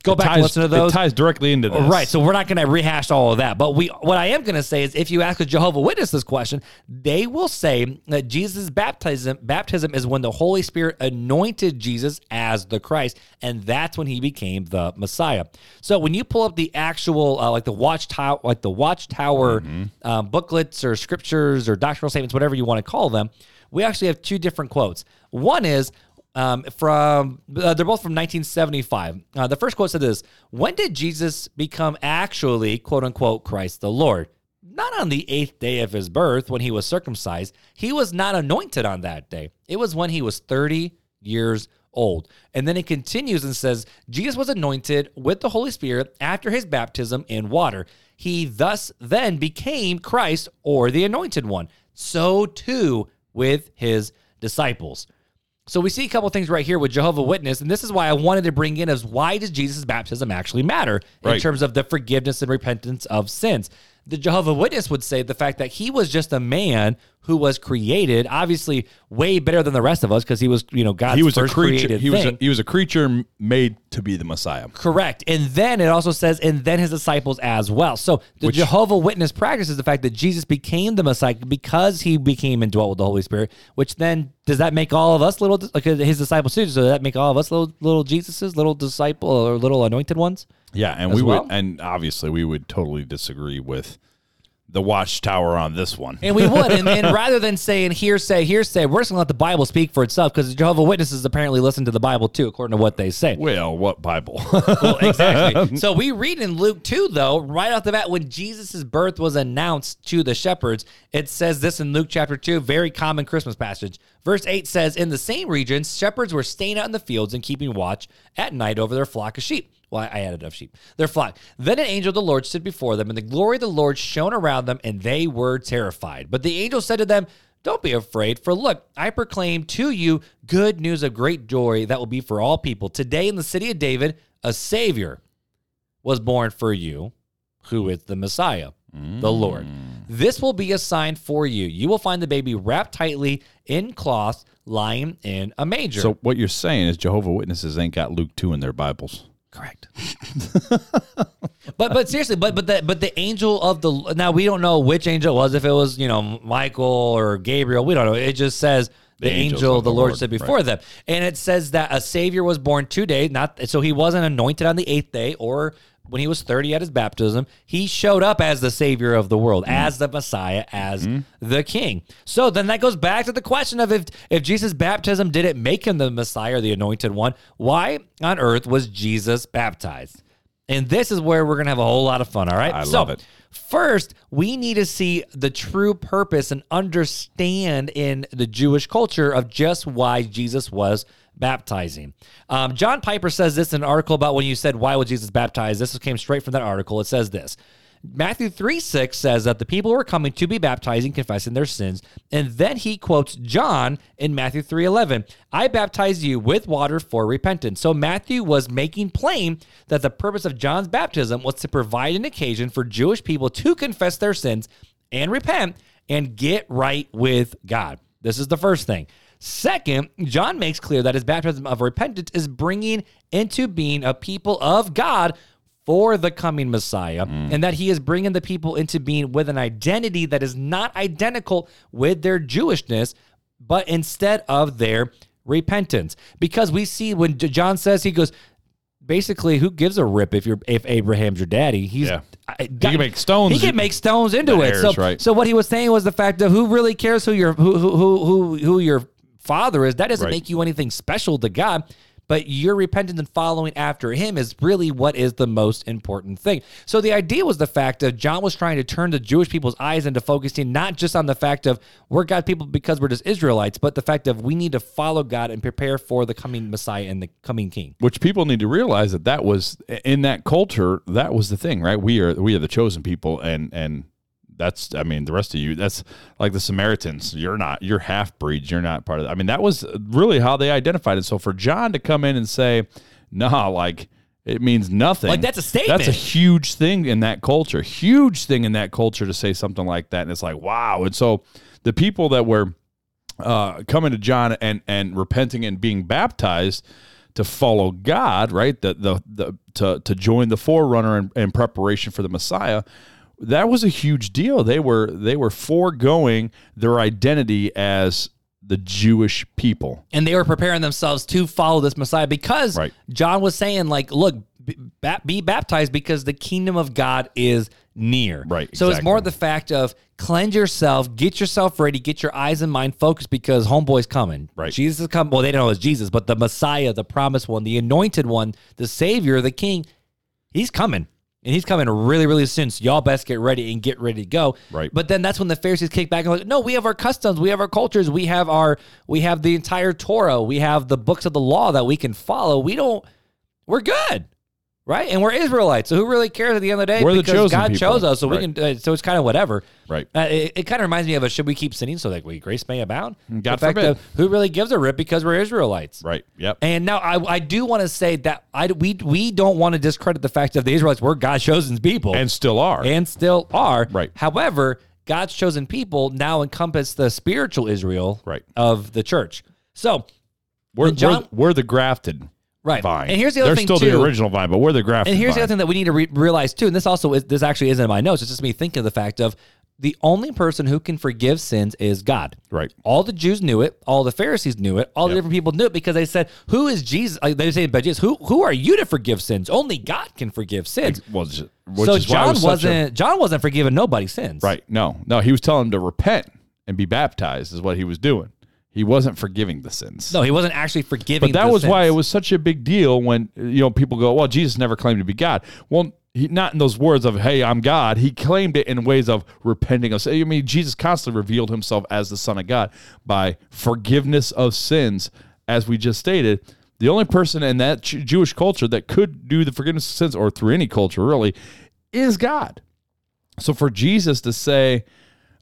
S1: go back and listen to those.
S2: It ties directly into this.
S1: Right. So we're not going to rehash all of that. But we, what I am going to say is, if you ask a Jehovah Witness this question, they will say that Jesus' baptism baptism is when the Holy Spirit anointed Jesus as the Christ, and that's when he became the Messiah. So when you pull up the actual, uh, like the Watchtower, like the Watchtower um, booklets or scriptures or doctrinal statements, whatever you want to call them, we actually have two different quotes. One is um, from uh, they're both from 1975. Uh, the first quote said this: "When did Jesus become actually quote unquote Christ the Lord? Not on the eighth day of his birth when he was circumcised. He was not anointed on that day. It was when he was 30 years old." And then it continues and says, "Jesus was anointed with the Holy Spirit after his baptism in water. He thus then became Christ or the Anointed One. So too with his disciples." So we see a couple things right here with Jehovah Witness, and this is why I wanted to bring in is why does Jesus' baptism actually matter in
S2: Right.
S1: terms of the forgiveness and repentance of sins? The Jehovah Witness would say the fact that he was just a man who was created, obviously way better than the rest of us because he was, you know, God's
S2: He was a creature. He was a, he was a creature made to be the Messiah.
S1: Correct. And then it also says, and then his disciples as well. So the
S2: Which-
S1: Jehovah Witness practices the fact that Jesus became the Messiah because he became and dwelt with the Holy Spirit, which then does that make all of us little, like his disciples too? So does that make all of us little, little Jesuses, little disciple or little anointed ones?
S2: Yeah, and
S1: As
S2: we
S1: well?
S2: would, and obviously we would totally disagree with the Watchtower on this one.
S1: And we would. and, and [LAUGHS] rather than saying hearsay, hearsay, we're just going to let the Bible speak for itself because the Jehovah Witnesses apparently listen to the Bible too, according to what they say.
S2: well, what Bible? [LAUGHS]
S1: Well, exactly. [LAUGHS] so we read in Luke 2, though, right off the bat, when Jesus' birth was announced to the shepherds, it says this in Luke chapter 2, very common Christmas passage. Verse 8 says, In the same region, shepherds were staying out in the fields and keeping watch at night over their flock of sheep. Well, I added of sheep. Their flock. Then an angel of the Lord stood before them, and the glory of the Lord shone around them, and they were terrified. But the angel said to them, don't be afraid, for look, I proclaim to you good news of great joy that will be for all people. Today in the city of David, a Savior was born for you, who is the Messiah, the Lord. Mm. This will be a sign for you. You will find the baby wrapped tightly in cloth, lying in a manger.
S2: so what you're saying is Jehovah Witnesses ain't got Luke two in their Bibles.
S1: Correct. [LAUGHS] but but seriously, but but the but the angel of the now we don't know which angel it was. If it was you know Michael or Gabriel, we don't know. It just says the,
S2: The
S1: angel the
S2: the
S1: Lord
S2: Lord,
S1: stood before them, and it says that a savior was born two days. Not so he wasn't anointed on the eighth day or when he was 30 at his baptism, he showed up as the savior of the world, mm. as the Messiah, as mm-hmm. the king. So then that goes back to the question of if if Jesus' baptism didn't make him the Messiah or the anointed one, why on earth was Jesus baptized? And this is where we're going to have a whole lot of fun, all right?
S2: I
S1: So,
S2: love it.
S1: First, we need to see the true purpose and understand in the Jewish culture of just why Jesus was baptizing. Um, John Piper says this in an article about when you said, Why would Jesus baptize? This came straight from that article. It says this. Matthew 3 6 says that the people were coming to be baptizing, confessing their sins. And then he quotes John in Matthew 3 11. I baptize you with water for repentance. So Matthew was making plain that the purpose of John's baptism was to provide an occasion for Jewish people to confess their sins and repent and get right with God. This is the first thing. Second, John makes clear that his baptism of repentance is bringing into being a people of God for the coming Messiah, mm. and that he is bringing the people into being with an identity that is not identical with their Jewishness, but instead of their repentance. Because we see when John says, he goes, basically, who gives a rip if you're if Abraham's your daddy? He's
S2: Yeah. He can make stones.
S1: He can make stones into it.
S2: heirs,
S1: So,
S2: right.
S1: so what he was saying was the fact of who really cares who your who who who who, who your father is. That doesn't
S2: Right.
S1: make you anything special to God. but your repentance and following after him is really what is the most important thing. So the idea was the fact that John was trying to turn the Jewish people's eyes into focusing not just on the fact of we're God's people because we're just Israelites, but the fact of we need to follow God and prepare for the coming Messiah and the coming King.
S2: which people need to realize that that was in that culture that was the thing right we are we are the chosen people and and that's i mean the rest of you that's like the samaritans you're not you're half breeds you're not part of that i mean that was really how they identified it so for john to come in and say nah like it means nothing
S1: Like, that's a statement.
S2: that's a huge thing in that culture huge thing in that culture to say something like that and it's like wow and so the people that were uh, coming to John and and repenting and being baptized to follow God, right? The the, the to to join the forerunner in, in preparation for the Messiah. That was a huge deal. They were they were foregoing their identity as the Jewish people.
S1: and they were preparing themselves to follow this Messiah because
S2: Right.
S1: John was saying, like, look, be, baptized because the kingdom of God is near.
S2: Right,
S1: So it's more the fact of cleanse yourself, get yourself ready, get your eyes and mind focused because homeboy's coming.
S2: Right.
S1: Jesus is coming. Well, they don't know it's Jesus, but the Messiah, the promised one, the anointed one, the Savior, the King, he's coming. And he's coming really, really soon. So y'all best get ready and get ready to go.
S2: Right.
S1: But then that's when the Pharisees kick back and like, no, we have our customs, we have our cultures, we have our, we have the entire Torah, we have the books of the law that we can follow. We don't, we're good, right? And we're Israelites, so who really cares at the end of the day?
S2: We're the
S1: because
S2: chosen
S1: God
S2: people.
S1: chose us, so
S2: Right.
S1: we can. Uh, so it's kind of whatever.
S2: Right.
S1: Uh, it it kind of reminds me of a should we keep sinning so that we grace may abound?
S2: God
S1: the fact
S2: forbid.
S1: of who really gives a rip because we're Israelites.
S2: Right. Yep.
S1: And now I, I do want to say that I we we don't want to discredit the fact that the Israelites were God's chosen people
S2: and still are.
S1: and still are.
S2: Right.
S1: However, God's chosen people now encompass the spiritual Israel
S2: Right.
S1: of the church. So
S2: we're,
S1: John-
S2: we're, we're the grafted
S1: right.
S2: vine.
S1: And here's the other
S2: They're
S1: thing
S2: still
S1: too.
S2: the original vine, but we're the grafted
S1: And here's the other thing that we need to re- realize too, and this also is this actually isn't in my notes. It's just me thinking of the fact of the only person who can forgive sins is God.
S2: Right.
S1: All the Jews knew it. All the Pharisees knew it. All the different people knew it because they said, "Who is Jesus?" Like they say about Jesus, "Who who are you to forgive sins? Only God can forgive sins."
S2: Well, just-
S1: so
S2: is why it
S1: John
S2: was such a-
S1: wasn't John wasn't forgiving nobody's sins.
S2: Right. No, no. He was telling them to repent and be baptized, is what he was doing. He wasn't forgiving the sins.
S1: No, he wasn't actually forgiving.
S2: but that was why it was such a big deal when you know people go, "Well, Jesus never claimed to be God." Well, he, not in those words of "Hey, I'm God." He claimed it in ways of repenting of. Sin. I mean, Jesus constantly revealed himself as the Son of God by forgiveness of sins, as we just stated. The only person in that Jewish culture that could do the forgiveness of sins, or through any culture really, is God. So for Jesus to say,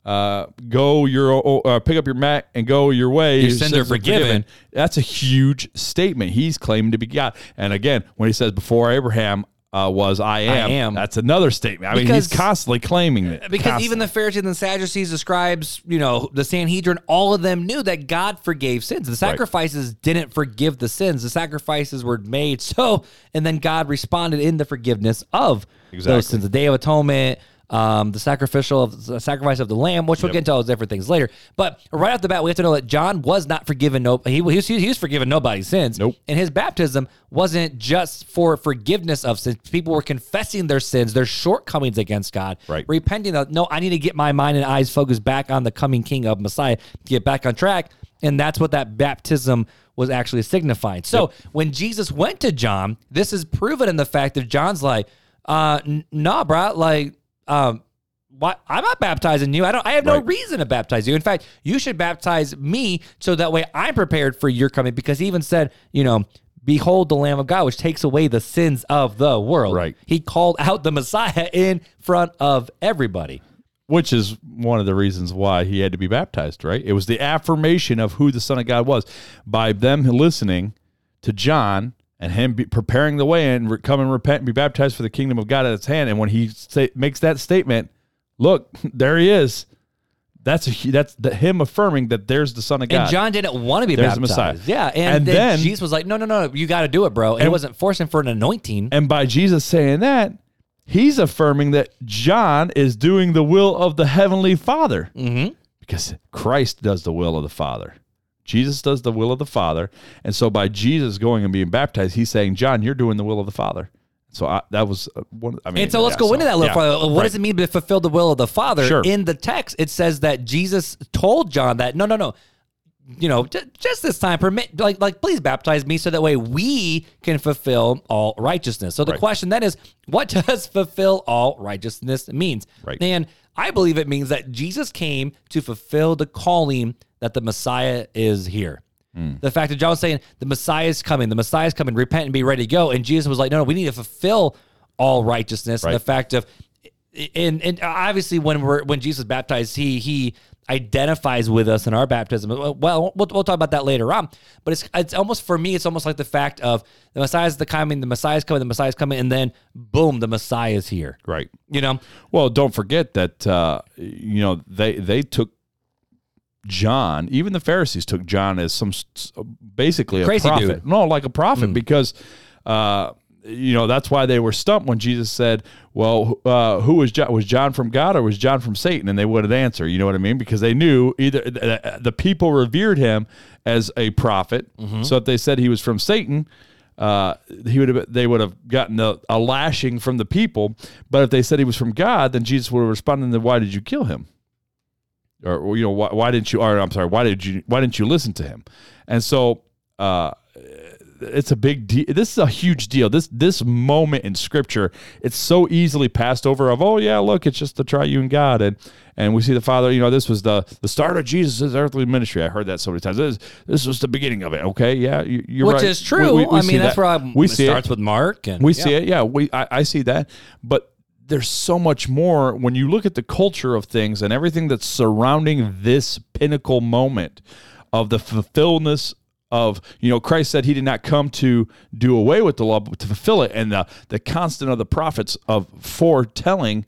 S2: uh, "Go your uh, pick up your mat and go your way,"
S1: Your sins are forgiven.
S2: That's a huge statement. He's claiming to be God. And again, when he says, "Before Abraham uh, was, I am,",
S1: am.
S2: that's another statement. I mean,
S1: Because-
S2: he's constantly claiming it.
S1: Because even the Pharisees and the Sadducees, the scribes, you know, the Sanhedrin, all of them knew that God forgave sins. The sacrifices didn't forgive the sins. The sacrifices were made so, and then God responded in the forgiveness of
S2: Exactly.
S1: those sins. The Day of Atonement, um, the sacrificial of the sacrifice of the lamb, which we'll get into all those different things later. But right off the bat, we have to know that John was not forgiven. No, he, he, was, he was forgiven nobody's sins.
S2: Nope.
S1: And his baptism wasn't just for forgiveness of sins. People were confessing their sins, their shortcomings against God,
S2: Right.
S1: repenting of, no, I need to get my mind and eyes focused back on the coming King of Messiah to get back on track. And that's what that baptism was actually signifying. So when Jesus went to John, this is proven in the fact that John's like, uh, n- nah, bro, like, um, what I'm not baptizing you. I don't. I have no reason to baptize you. In fact, you should baptize me so that way I'm prepared for your coming. Because he even said, you know, behold the Lamb of God, which takes away the sins of the world.
S2: Right.
S1: He called out the Messiah [LAUGHS] in front of everybody.
S2: which is one of the reasons why he had to be baptized, right? It was the affirmation of who the Son of God was by them listening to John and him be preparing the way and re- come and repent and be baptized for the kingdom of God at its hand. And when he say, makes that statement, look, [LAUGHS] there he is. That's a that's the, him affirming that there's the Son of God.
S1: And John didn't want to be
S2: There's the
S1: baptized.
S2: Messiah.
S1: Yeah. And,
S2: And
S1: then,
S2: then-
S1: Jesus was like, no, no, no, you got to do it, bro. And he wasn't forcing for an anointing.
S2: And by Jesus saying that, he's affirming that John is doing the will of the heavenly Father. Mm-hmm. Because Christ does the will of the Father. Jesus does the will of the Father. And so by Jesus going and being baptized, he's saying, John, you're doing the will of the Father. So I, that was uh, one. I mean,
S1: And so let's
S2: yeah,
S1: go into that a little
S2: yeah,
S1: further. What
S2: right.
S1: does it mean to fulfill the will of the Father?
S2: Sure.
S1: In the text, it says that Jesus told John that no, no, no, you know, just this time, permit, like, like, please baptize me so that way we can fulfill all righteousness. So the
S2: Right.
S1: question then is, what [LAUGHS] does fulfill all righteousness means?
S2: Right.
S1: And I believe it means that Jesus came to fulfill the calling that the Messiah is here. The fact that John was saying the Messiah is coming, the Messiah is coming, repent and be ready to go. And Jesus was like, no, no, we need to fulfill all righteousness. And the fact of, and and obviously when we're when Jesus baptized, he he identifies with us in our baptism. Well, we'll, we'll talk about that later on. But it's it's almost for me, it's almost like the fact of the Messiah is the coming, the Messiah is coming, the Messiah is coming, and then boom, the Messiah is here.
S2: Right.
S1: You know,
S2: Well, don't forget that uh, you know they they took John. Even the Pharisees took John as some basically a
S1: Crazy
S2: prophet.
S1: dude.
S2: No, like a prophet because uh, you know that's why they were stumped when Jesus said, "Well, uh, who was John? Was John from God or was John from Satan?" And they wouldn't answer. You know what I mean? Because they knew either the, people revered him as a prophet. So if they said he was from Satan. Uh, he would have they would have gotten a, a lashing from the people, but if they said he was from God, then Jesus would have responded, "Then why did you kill him?" Or, you know why, why didn't you or i'm sorry why did you why didn't you listen to him and so uh it's a big deal this is a huge deal this this moment in scripture it's so easily passed over of oh yeah look it's just the triune god and and we see the father you know this was the the start of jesus' earthly ministry i heard that so many times this, this was the beginning of it okay yeah you, you're
S1: which
S2: right.
S1: is true.
S2: We- we- we
S1: I mean, that's
S2: that.
S1: where I,
S2: we
S1: it
S2: see it.
S1: starts with Mark, and
S2: We
S1: yeah.
S2: see it. Yeah, we I, I see that. But there's so much more when you look at the culture of things and everything that's surrounding this pinnacle moment of the fulfillness of you know Christ said he did not come to do away with the law but to fulfill it. And the the constant of the prophets of foretelling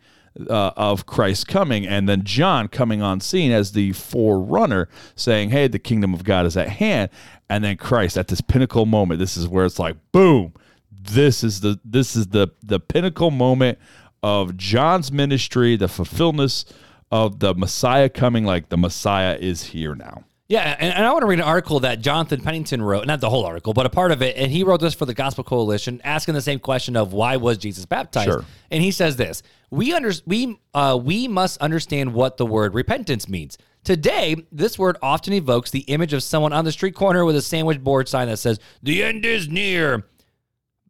S2: uh, of Christ coming and then John coming on scene as the forerunner saying hey the kingdom of God is at hand. And then Christ at this pinnacle moment this is where it's like boom this is the this is the the pinnacle moment of John's ministry, the fulfillment of the Messiah coming. Like the Messiah is here now.
S1: Yeah, and, and I want to read an article that Jonathan Pennington wrote, not the whole article, but a part of it. And he wrote this for the Gospel Coalition, asking the same question of why was Jesus baptized?
S2: Sure.
S1: And he says this: We under, we uh, we must understand what the word repentance means. Today, this word often evokes the image of someone on the street corner with a sandwich board sign that says "The end is near."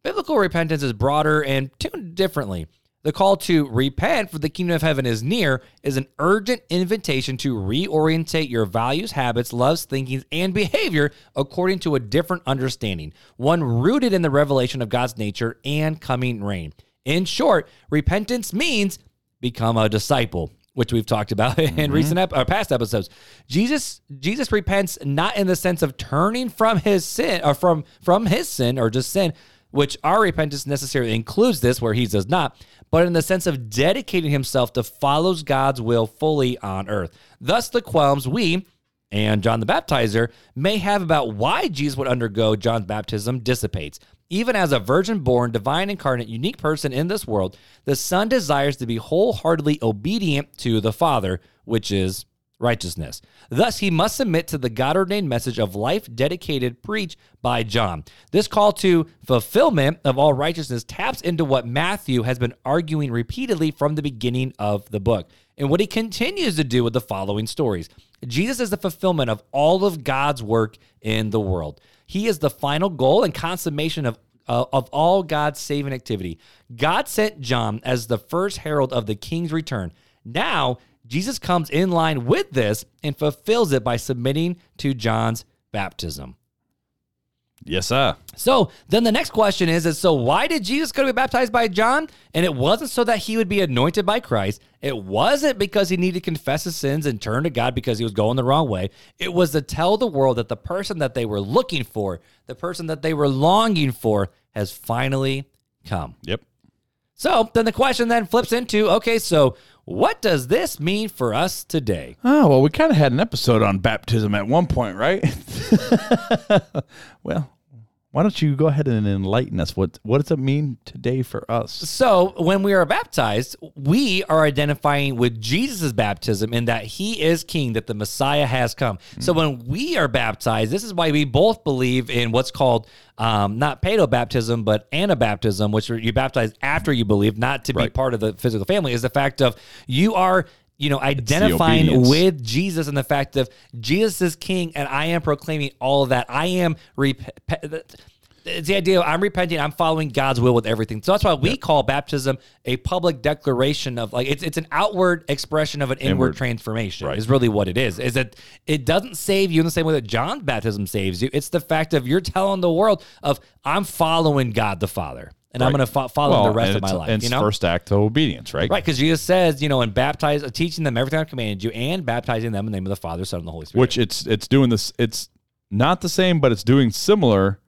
S1: Biblical repentance is broader and tuned differently. The call to repent for the kingdom of heaven is near is an urgent invitation to reorientate your values, habits, loves, thinkings, and behavior according to a different understanding, one rooted in the revelation of God's nature and coming reign. In short, repentance means become a disciple which we've talked about [LAUGHS] in mm-hmm. recent ep- or past episodes. Jesus Jesus repents not in the sense of turning from his sin or from from his sin or just sin, which our repentance necessarily includes this where he does not, but in the sense of dedicating himself to follows God's will fully on earth. Thus the qualms we and John the Baptizer may have about why Jesus would undergo John's baptism dissipates. Even as a virgin born, divine incarnate, unique person in this world, the Son desires to be wholeheartedly obedient to the Father, which is righteousness. Thus, he must submit to the God ordained message of life dedicated preached by John. This call to fulfillment of all righteousness taps into what Matthew has been arguing repeatedly from the beginning of the book and what he continues to do with the following stories. Jesus is the fulfillment of all of God's work in the world. He is the final goal and consummation of uh, of all God's saving activity. God sent John as the first herald of the king's return. Now, Jesus comes in line with this and fulfills it by submitting to John's baptism.
S2: Yes, sir.
S1: So then the next question is, is so why did Jesus go to be baptized by John? And it wasn't so that he would be anointed by Christ. It wasn't because he needed to confess his sins and turn to God because he was going the wrong way. It was to tell the world that the person that they were looking for, the person that they were longing for, has finally come.
S2: Yep.
S1: So then the question then flips into, okay, so what does this mean for us today?
S2: Oh well, we kind of had an episode on baptism at one point, right? [LAUGHS] well, why don't you go ahead and enlighten us? What what does it mean today for us?
S1: So when we are baptized, we are identifying with Jesus' baptism in that he is king, that the Messiah has come. So when we are baptized, this is why we both believe in what's called um, not paedo baptism, but anabaptism, which you baptize after you believe, not to be part of the physical family, is the fact of you are you know, identifying with Jesus and the fact of Jesus is king and I am proclaiming all of that. I am rep- it's the idea of I'm repenting, I'm following God's will with everything. So that's why we call baptism a public declaration of like it's it's an outward expression of an inward,
S2: Inward.
S1: transformation.
S2: Right.
S1: Is really what it is. Is that it doesn't save you in the same way that John's baptism saves you. It's the fact of you're telling the world of I'm following God the Father and I'm going to fo- follow
S2: Well,
S1: the rest of my life.
S2: and
S1: You
S2: it's
S1: know,
S2: first act of obedience, right?
S1: right? Because Jesus says, you know, and baptize, teaching them everything I commanded you, and baptizing them in the name of the Father, Son, and the Holy Spirit.
S2: Which it's it's doing this. It's not the same, but it's doing similar.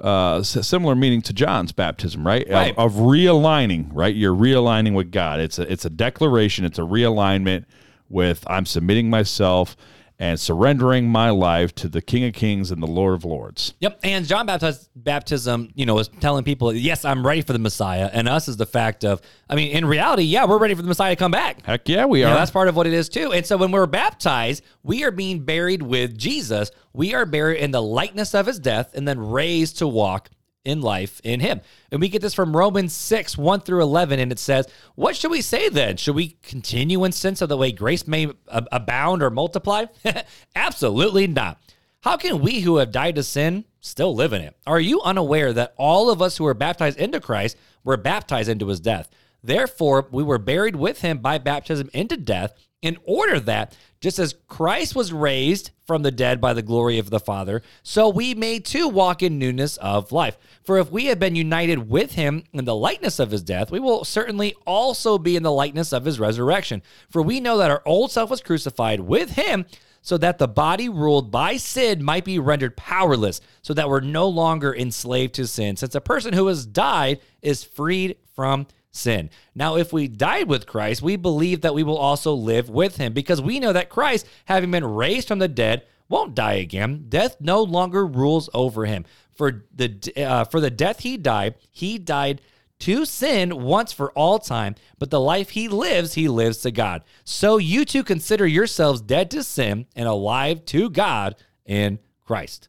S2: Uh, similar meaning to John's baptism, right? Of-
S1: Right.
S2: Of, realigning, right? You're realigning with God. It's a it's a declaration. It's a realignment with I'm submitting myself and surrendering my life to the King of Kings and the Lord of Lords.
S1: Yep, and John Baptist baptism, you know, is telling people, yes, I'm ready for the Messiah, and us is the fact of, I mean, in reality, yeah, we're ready for the Messiah to come back.
S2: Heck yeah, we
S1: You
S2: are.
S1: know, that's part of what it is too. And so when we're baptized, we are being buried with Jesus. We are buried in the likeness of his death and then raised to walk in life in him. And we get this from Romans 6, 1 through 11. And it says, What should we say then? Should we continue in sin so that way grace may abound or multiply? [LAUGHS] Absolutely not. How can we who have died to sin still live in it? Are you unaware that all of us who were baptized into Christ were baptized into his death? Therefore, we were buried with him by baptism into death, in order that, just as Christ was raised from the dead by the glory of the Father, so we may too walk in newness of life. For if we have been united with him in the likeness of his death, we will certainly also be in the likeness of his resurrection. For we know that our old self was crucified with him so that the body ruled by sin might be rendered powerless, so that we're no longer enslaved to sin, since a person who has died is freed from sin. Now, if we died with Christ, we believe that we will also live with him, because we know that Christ, having been raised from the dead, won't die again. Death no longer rules over him. For the uh, for the death he died, he died to sin once for all time, but the life he lives, he lives to God. So you too consider yourselves dead to sin and alive to God in Christ.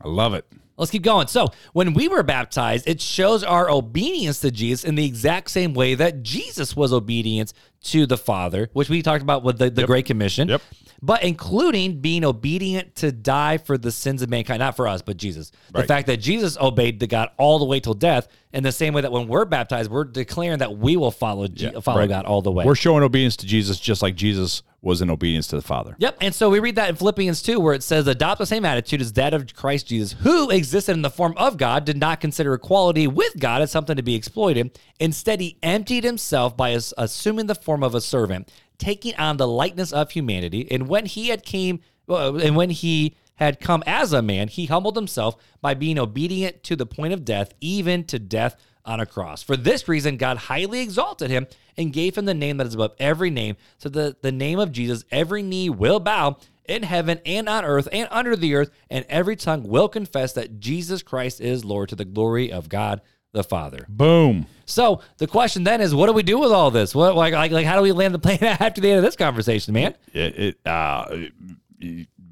S2: I love it.
S1: Let's keep going. So, when we were baptized, it shows our obedience to Jesus in the exact same way that Jesus was obedient to the Father, which we talked about with the, the Great Commission.
S2: Yep.
S1: But including being obedient to die for the sins of mankind, not for us, but Jesus. The fact that Jesus obeyed the God all the way till death, in the same way that when we're baptized, we're declaring that we will follow Je- follow
S2: right.
S1: God all the way.
S2: We're showing obedience to Jesus just like Jesus was in obedience to the Father.
S1: Yep. And so we read that in Philippians 2, where it says, Adopt the same attitude as that of Christ Jesus, who existed in the form of God, did not consider equality with God as something to be exploited. Instead, he emptied himself by assuming the form of a servant, taking on the likeness of humanity. And when he had came, and when he had come as a man, he humbled himself by being obedient to the point of death, even to death on a cross. For this reason, God highly exalted him and gave him the name that is above every name, so that the name of Jesus, every knee will bow in heaven and on earth and under the earth, and every tongue will confess that Jesus Christ is Lord to the glory of God the Father.
S2: Boom.
S1: So the question then is, what do we do with all this? What like like, like how do we land the plane [LAUGHS] after the end of this conversation, man?
S2: It, it uh,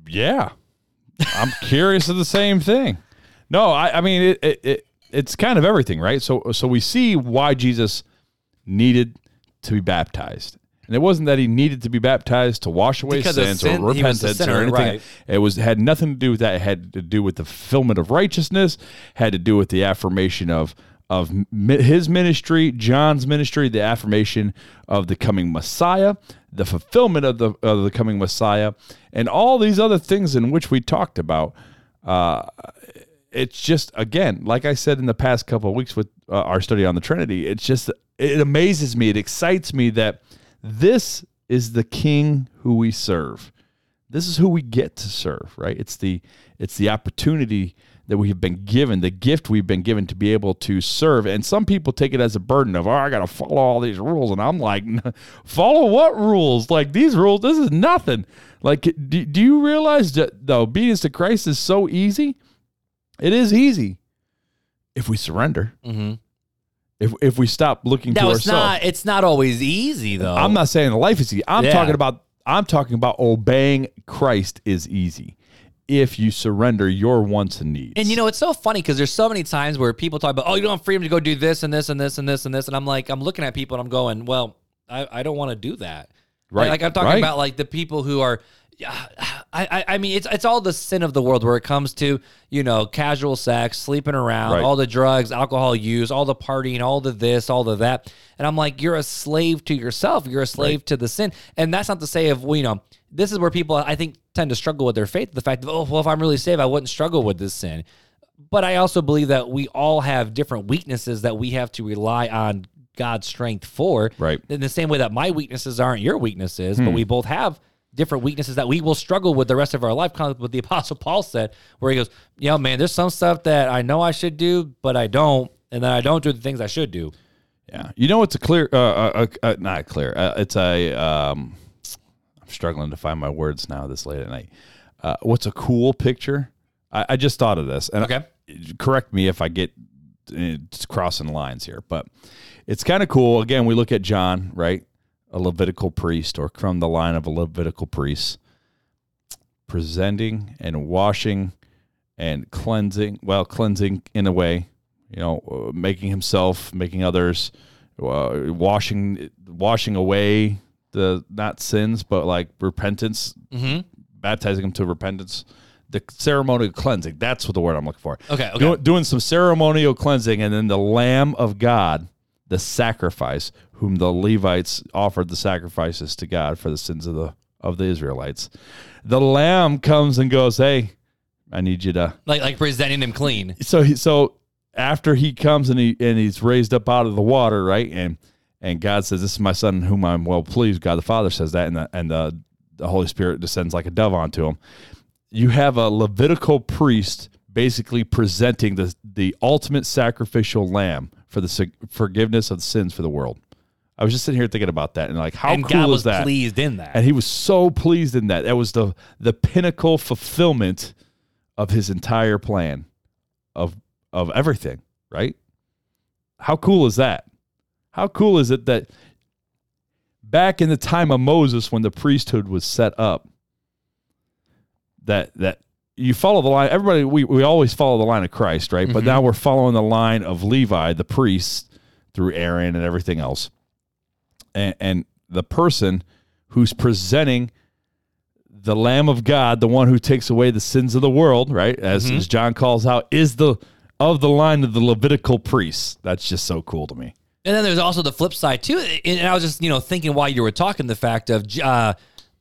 S2: yeah. I'm curious of the same thing. No, I, I mean it, it, it. It's kind of everything, right? So, so we see why Jesus needed to be baptized, and it wasn't that he needed to be baptized to wash away
S1: Because
S2: sins
S1: sin,
S2: or
S1: he was a
S2: repentance
S1: sinner,
S2: or anything.
S1: right.
S2: It was had nothing to do with that. It had to do with the fulfillment of righteousness. Had to do with the affirmation of of his ministry, John's ministry, the affirmation of the coming Messiah, the fulfillment of the of the coming Messiah, and all these other things in which we talked about. Uh, it's just again, like I said in the past couple of weeks with uh, our study on the Trinity, it's just it amazes me, it excites me that this is the King who we serve. This is who we get to serve, right? It's the it's the opportunity that we have been given, the gift we've been given to be able to serve. And some people take it as a burden of, oh, I got to follow all these rules. And I'm like, follow what rules? Like these rules, this is nothing. Like, do, do you realize that the obedience to Christ is so easy? It is easy if we surrender.
S1: Mm-hmm.
S2: If if we stop looking
S1: No,
S2: to
S1: it's
S2: ourselves.
S1: not. It's not always easy though.
S2: I'm not saying the life is easy. I'm
S1: Yeah.
S2: talking about I'm talking about obeying Christ is easy if you surrender your wants and needs.
S1: And you know, it's so funny because there's so many times where people talk about, oh, you don't have freedom to go do this and this and this and this and this. And I'm like, I'm looking at people and I'm going, well, I, I don't want to do that.
S2: Right,
S1: Like I'm talking
S2: right.
S1: about like the people who are. I, I I mean it's it's all the sin of the world where it comes to you know casual sex, sleeping around,
S2: Right.
S1: all the drugs, alcohol use, all the partying, all the this, all the that, and I'm like you're a slave to yourself, you're a slave to the sin, and that's not to say well, you know this is where people I think tend to struggle with their faith, the fact of oh well if I'm really saved I wouldn't struggle with this sin, but I also believe that we all have different weaknesses that we have to rely on God's strength for.
S2: Right.
S1: In the same way that my weaknesses aren't your weaknesses, but we both have different weaknesses that we will struggle with the rest of our life. Kind of what the [LAUGHS] Apostle Paul said, where he goes, "Yeah, man, there's some stuff that I know I should do, but I don't, and then I don't do the things I should do."
S2: Yeah, you know it's a clear, uh, uh, uh, uh, not clear. Uh, it's a. Um, I'm struggling to find my words now this late at night. Uh, what's a cool picture? I, I just thought of this, and
S1: Okay.
S2: correct me if I get it's crossing lines here, but it's kind of cool. Again, we look at John, right, a Levitical priest, or from the line of a Levitical priest, presenting and washing and cleansing. Well, cleansing in a way, you know, uh, making himself, making others, uh, washing, washing away the not sins, but like repentance,
S1: Mm-hmm.
S2: baptizing them to repentance. The ceremonial cleansing. That's what the word I'm looking for.
S1: Okay, okay.
S2: Doing, doing some ceremonial cleansing, and then the Lamb of God, the sacrifice, whom the Levites offered the sacrifices to God for the sins of the of the Israelites. The Lamb comes and goes, "Hey, I need you to."
S1: Like like presenting him clean.
S2: So he so after he comes and he and he's raised up out of the water, right? And and God says, "This is my son, in whom I'm well pleased." God the Father says that, and the and the the Holy Spirit descends like a dove onto him. You have a Levitical priest basically presenting the the ultimate sacrificial lamb for the forgiveness of sins for the world. I was just sitting here thinking about that and like how
S1: and
S2: cool
S1: God was
S2: is that?
S1: pleased in that.
S2: and he was so pleased in that. That was the the pinnacle fulfillment of his entire plan of of everything, right? How cool is that? How cool is it that back in the time of Moses when the priesthood was set up that that you follow the line everybody we, we always follow the line of Christ, right? But mm-hmm. now we're following the line of Levi, the priest, through Aaron and everything else. And and the person who's presenting the Lamb of God, the one who takes away the sins of the world, right? As, mm-hmm. as John calls out, is the of the line of the Levitical priests. That's just so cool to me.
S1: And then there's also the flip side too. And I was just, you know, thinking while you were talking the fact of, uh,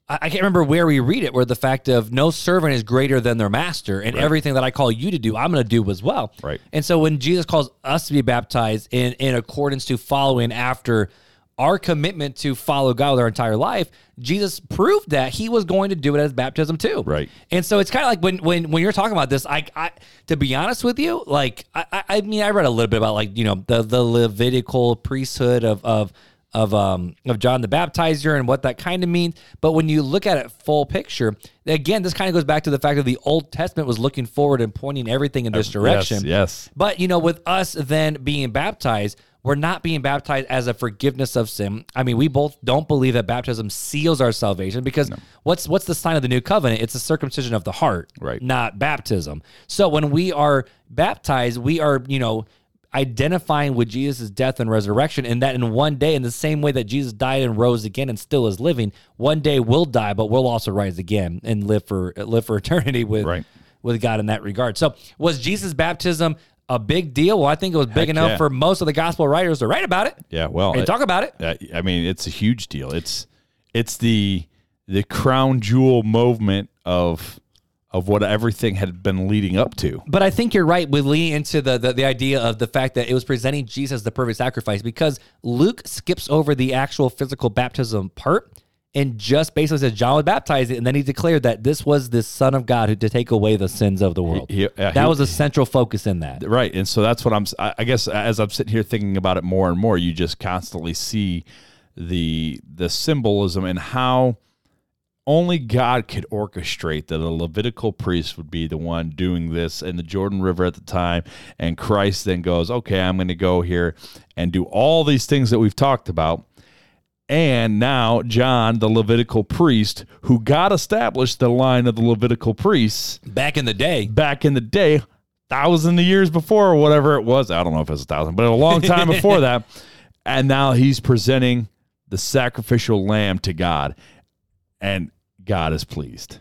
S1: I I can't remember where we read it, where the fact of no servant is greater than their master, and everything that I call you to do, I'm going to do as well.
S2: Right.
S1: And so when Jesus calls us to be baptized in in accordance to following after our commitment to follow God with our entire life, Jesus proved that He was going to do it as baptism too.
S2: Right.
S1: And so it's kind of like when when when you're talking about this, I, I to be honest with you, like I, I I mean I read a little bit about like you know the the Levitical priesthood of of of um of John the Baptizer and what that kind of means. But when you look at it full picture, again, this kind of goes back to the fact that the Old Testament was looking forward and pointing everything in this direction.
S2: yes.
S1: But you know, with us then being baptized, we're not being baptized as a forgiveness of sin. I mean, we both don't believe that baptism seals our salvation because what's what's the sign of the new covenant? It's a circumcision of the heart,
S2: Right.
S1: Not baptism. So when we are baptized, we are, you know, identifying with Jesus' death and resurrection, and that in one day, in the same way that Jesus died and rose again and still is living, one day we'll die, but we'll also rise again and live for live for [LAUGHS] eternity with
S2: Right.
S1: with God in that regard. So was Jesus' baptism a big deal? Well, I think it was big
S2: Heck
S1: enough
S2: yeah.
S1: for most of the gospel writers to write about it
S2: Yeah, well,
S1: and talk about it.
S2: I mean, it's a huge deal. It's it's the the crown jewel movement of of what everything had been leading up to.
S1: But I think you're right with leaning into the, the the idea of the fact that it was presenting Jesus the perfect sacrifice because Luke skips over the actual physical baptism part and just basically says John was baptized and then he declared that this was the Son of God who to take away the sins of the world.
S2: He- he- uh,
S1: that
S2: he-
S1: was a central focus in that.
S2: Right. And so that's what I'm, I guess as I'm sitting here thinking about it more and more, you just constantly see the, the symbolism and how only God could orchestrate that a Levitical priest would be the one doing this in the Jordan River at the time. And Christ then goes, okay, I'm going to go here and do all these things that we've talked about. And now John, the Levitical priest, who God established the line of the Levitical priests,
S1: Back in the day,
S2: back in the day, thousand of years before or whatever it was. I don't know if it was a thousand, but a long time [LAUGHS] before that. And now he's presenting the sacrificial lamb to God, and God is pleased.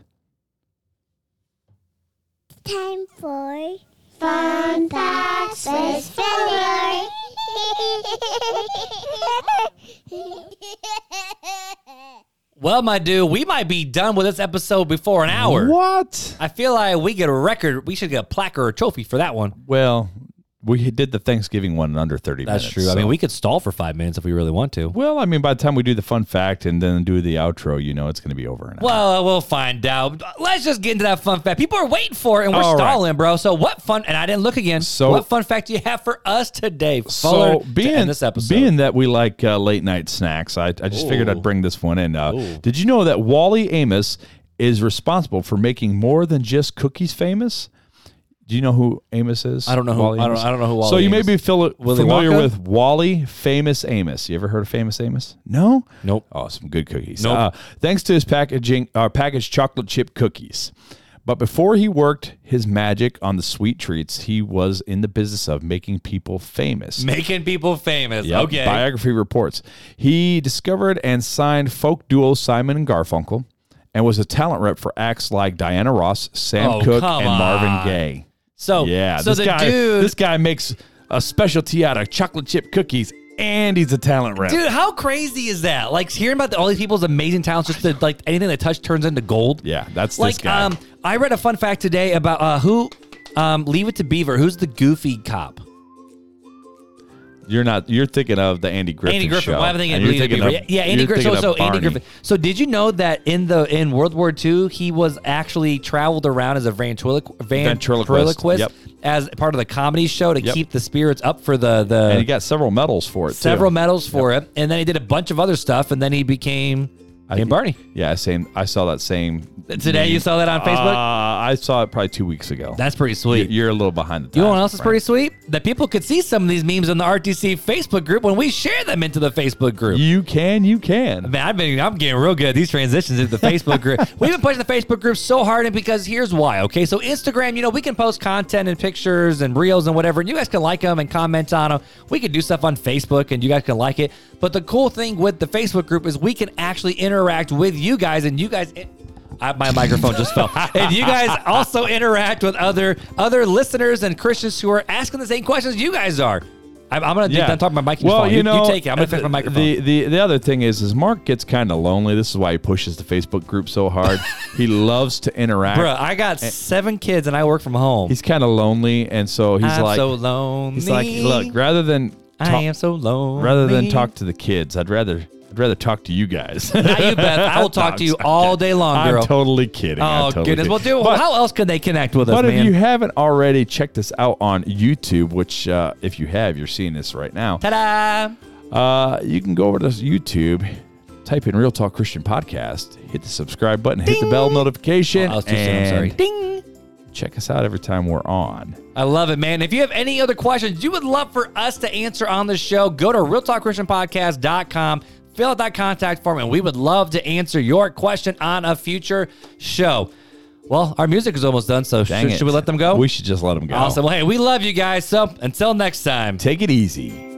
S3: Time for Fun Facts with Fuller. [LAUGHS]
S1: Well, my dude, we might be done with this episode before an hour.
S2: What?
S1: I feel like we get a record. We should get a plaque or a trophy for that one.
S2: Well, we did the Thanksgiving one in under 30
S1: That's
S2: minutes.
S1: That's true. I mean, we could stall for five minutes if we really want to.
S2: Well, I mean, by the time we do the fun fact and then do the outro, you know it's going to be over. An hour.
S1: Well, we'll find out. Let's just get into that fun fact. People are waiting for it, and we're
S2: All right.
S1: stalling, bro. So, what fun? And I didn't look again.
S2: So-
S1: what fun fact do you have for us today, Fuller,
S2: so being
S1: this episode?
S2: being that we like uh, late night snacks, I, I just figured I'd bring this one in. Uh, did you know that Wally Amos is responsible for making more than just cookies famous? Do you know who Amos is?
S1: I don't know who-
S2: Wally
S1: I don't-
S2: Amos?
S1: I don't know who
S2: So
S1: Wally
S2: you may be fili-
S1: Willy
S2: familiar
S1: Wonka?
S2: with Wally Famous Amos. You ever heard of Famous Amos? No.
S1: Nope.
S2: Oh, some good cookies.
S1: Nope.
S2: Uh, thanks to his packaging, uh, packaged chocolate chip cookies. But before he worked his magic on the sweet treats, he was in the business of making people famous.
S1: making people famous.
S2: Yep,
S1: Okay.
S2: Biography reports. He discovered and signed folk duo Simon and Garfunkel and was a talent rep for acts like Diana Ross, Sam
S1: Oh,
S2: Cooke,
S1: come
S2: and Marvin
S1: on.
S2: Gaye.
S1: So
S2: Yeah,
S1: So
S2: this
S1: the
S2: guy,
S1: dude,
S2: this guy makes a specialty out of chocolate chip cookies, and he's a talent rep.
S1: dude, how crazy is that? Like hearing about the, all these people's amazing talents, just like anything they touch turns into gold.
S2: Yeah, that's
S1: like
S2: this guy.
S1: um, I read a fun fact today about uh, who. Um, leave it to Beaver. Who's the goofy cop?
S2: You're not. You're thinking of the Andy Griffith.
S1: Andy Griffin.
S2: Show,
S1: Well, I'm thinking,
S2: and you're
S1: Leave It to
S2: thinking of-
S1: yeah, Andy
S2: you're
S1: So,
S2: thinking
S1: so
S2: of
S1: Andy. Griffin. So did you know that in the in World War II he was actually traveled around as a ventriloqu-
S2: Ventriloquist.
S1: ventriloquist
S2: Yep.
S1: as part of the comedy show to
S2: Yep.
S1: keep the spirits up for the the
S2: and he got several medals for it.
S1: several
S2: too.
S1: medals for it, and then he did a bunch of other stuff, and then he became became Barney.
S2: Yeah, same. I saw that same
S1: Today you saw that on Facebook.
S2: Uh, I saw it probably two weeks ago.
S1: That's pretty sweet.
S2: You're a little behind the times.
S1: You know what else is pretty sweet? That people could see some of these memes in the RTC Facebook group when we share them into the Facebook group.
S2: You can, you can.
S1: Man, I've been I'm getting real good at these transitions into the Facebook group. [LAUGHS] We've been pushing the Facebook group so hard, and because here's why. Okay, so Instagram, you know, we can post content and pictures and reels and whatever, and you guys can like them and comment on them. We can do stuff on Facebook, and you guys can like it. But the cool thing with the Facebook group is we can actually interact with you guys, and you guys. I, my microphone just fell. [LAUGHS] And you guys also interact with other other listeners and Christians who are asking the same questions you guys are. I'm, I'm gonna do I'm talking about my
S2: Well,
S1: phone.
S2: you, know, you
S1: take it. I'm gonna fix my microphone.
S2: The, the the other thing is, is Mark gets kind of lonely. This is why he pushes the Facebook group so hard. [LAUGHS] he loves to interact.
S1: Bro, I got seven kids and I work from home.
S2: He's kind of lonely, and so he's
S1: I'm
S2: like,
S1: so lonely.
S2: he's like, look, rather than
S1: I
S2: talk,
S1: am so lonely.
S2: rather than talk to the kids, I'd rather I'd rather talk to you guys.
S1: Now you bet. I [LAUGHS] will talk to you all day long, girl.
S2: I'm totally kidding. I'm
S1: oh
S2: totally
S1: goodness. Well,
S2: kidding.
S1: dude,
S2: But-
S1: how else can they connect with us,
S2: But
S1: man?
S2: if you haven't already checked us out on YouTube, which uh, if you have, you're seeing this right now.
S1: Ta-da!
S2: Uh, you can go over to YouTube, type in Real Talk Christian Podcast, hit the subscribe button, hit the bell notification,
S1: Oh, I was too soon. I'm sorry.
S2: and
S1: Ding.
S2: Check us out every time we're on.
S1: I love it, man. If you have any other questions you would love for us to answer on the show, go to realtalkchristianpodcast.com, fill out that contact form, and we would love to answer your question on a future show. Well, our music is almost done, so should, should we let them go?
S2: We should just let them go.
S1: awesome. Well, hey, we love you guys. So until next time.
S2: Take it easy.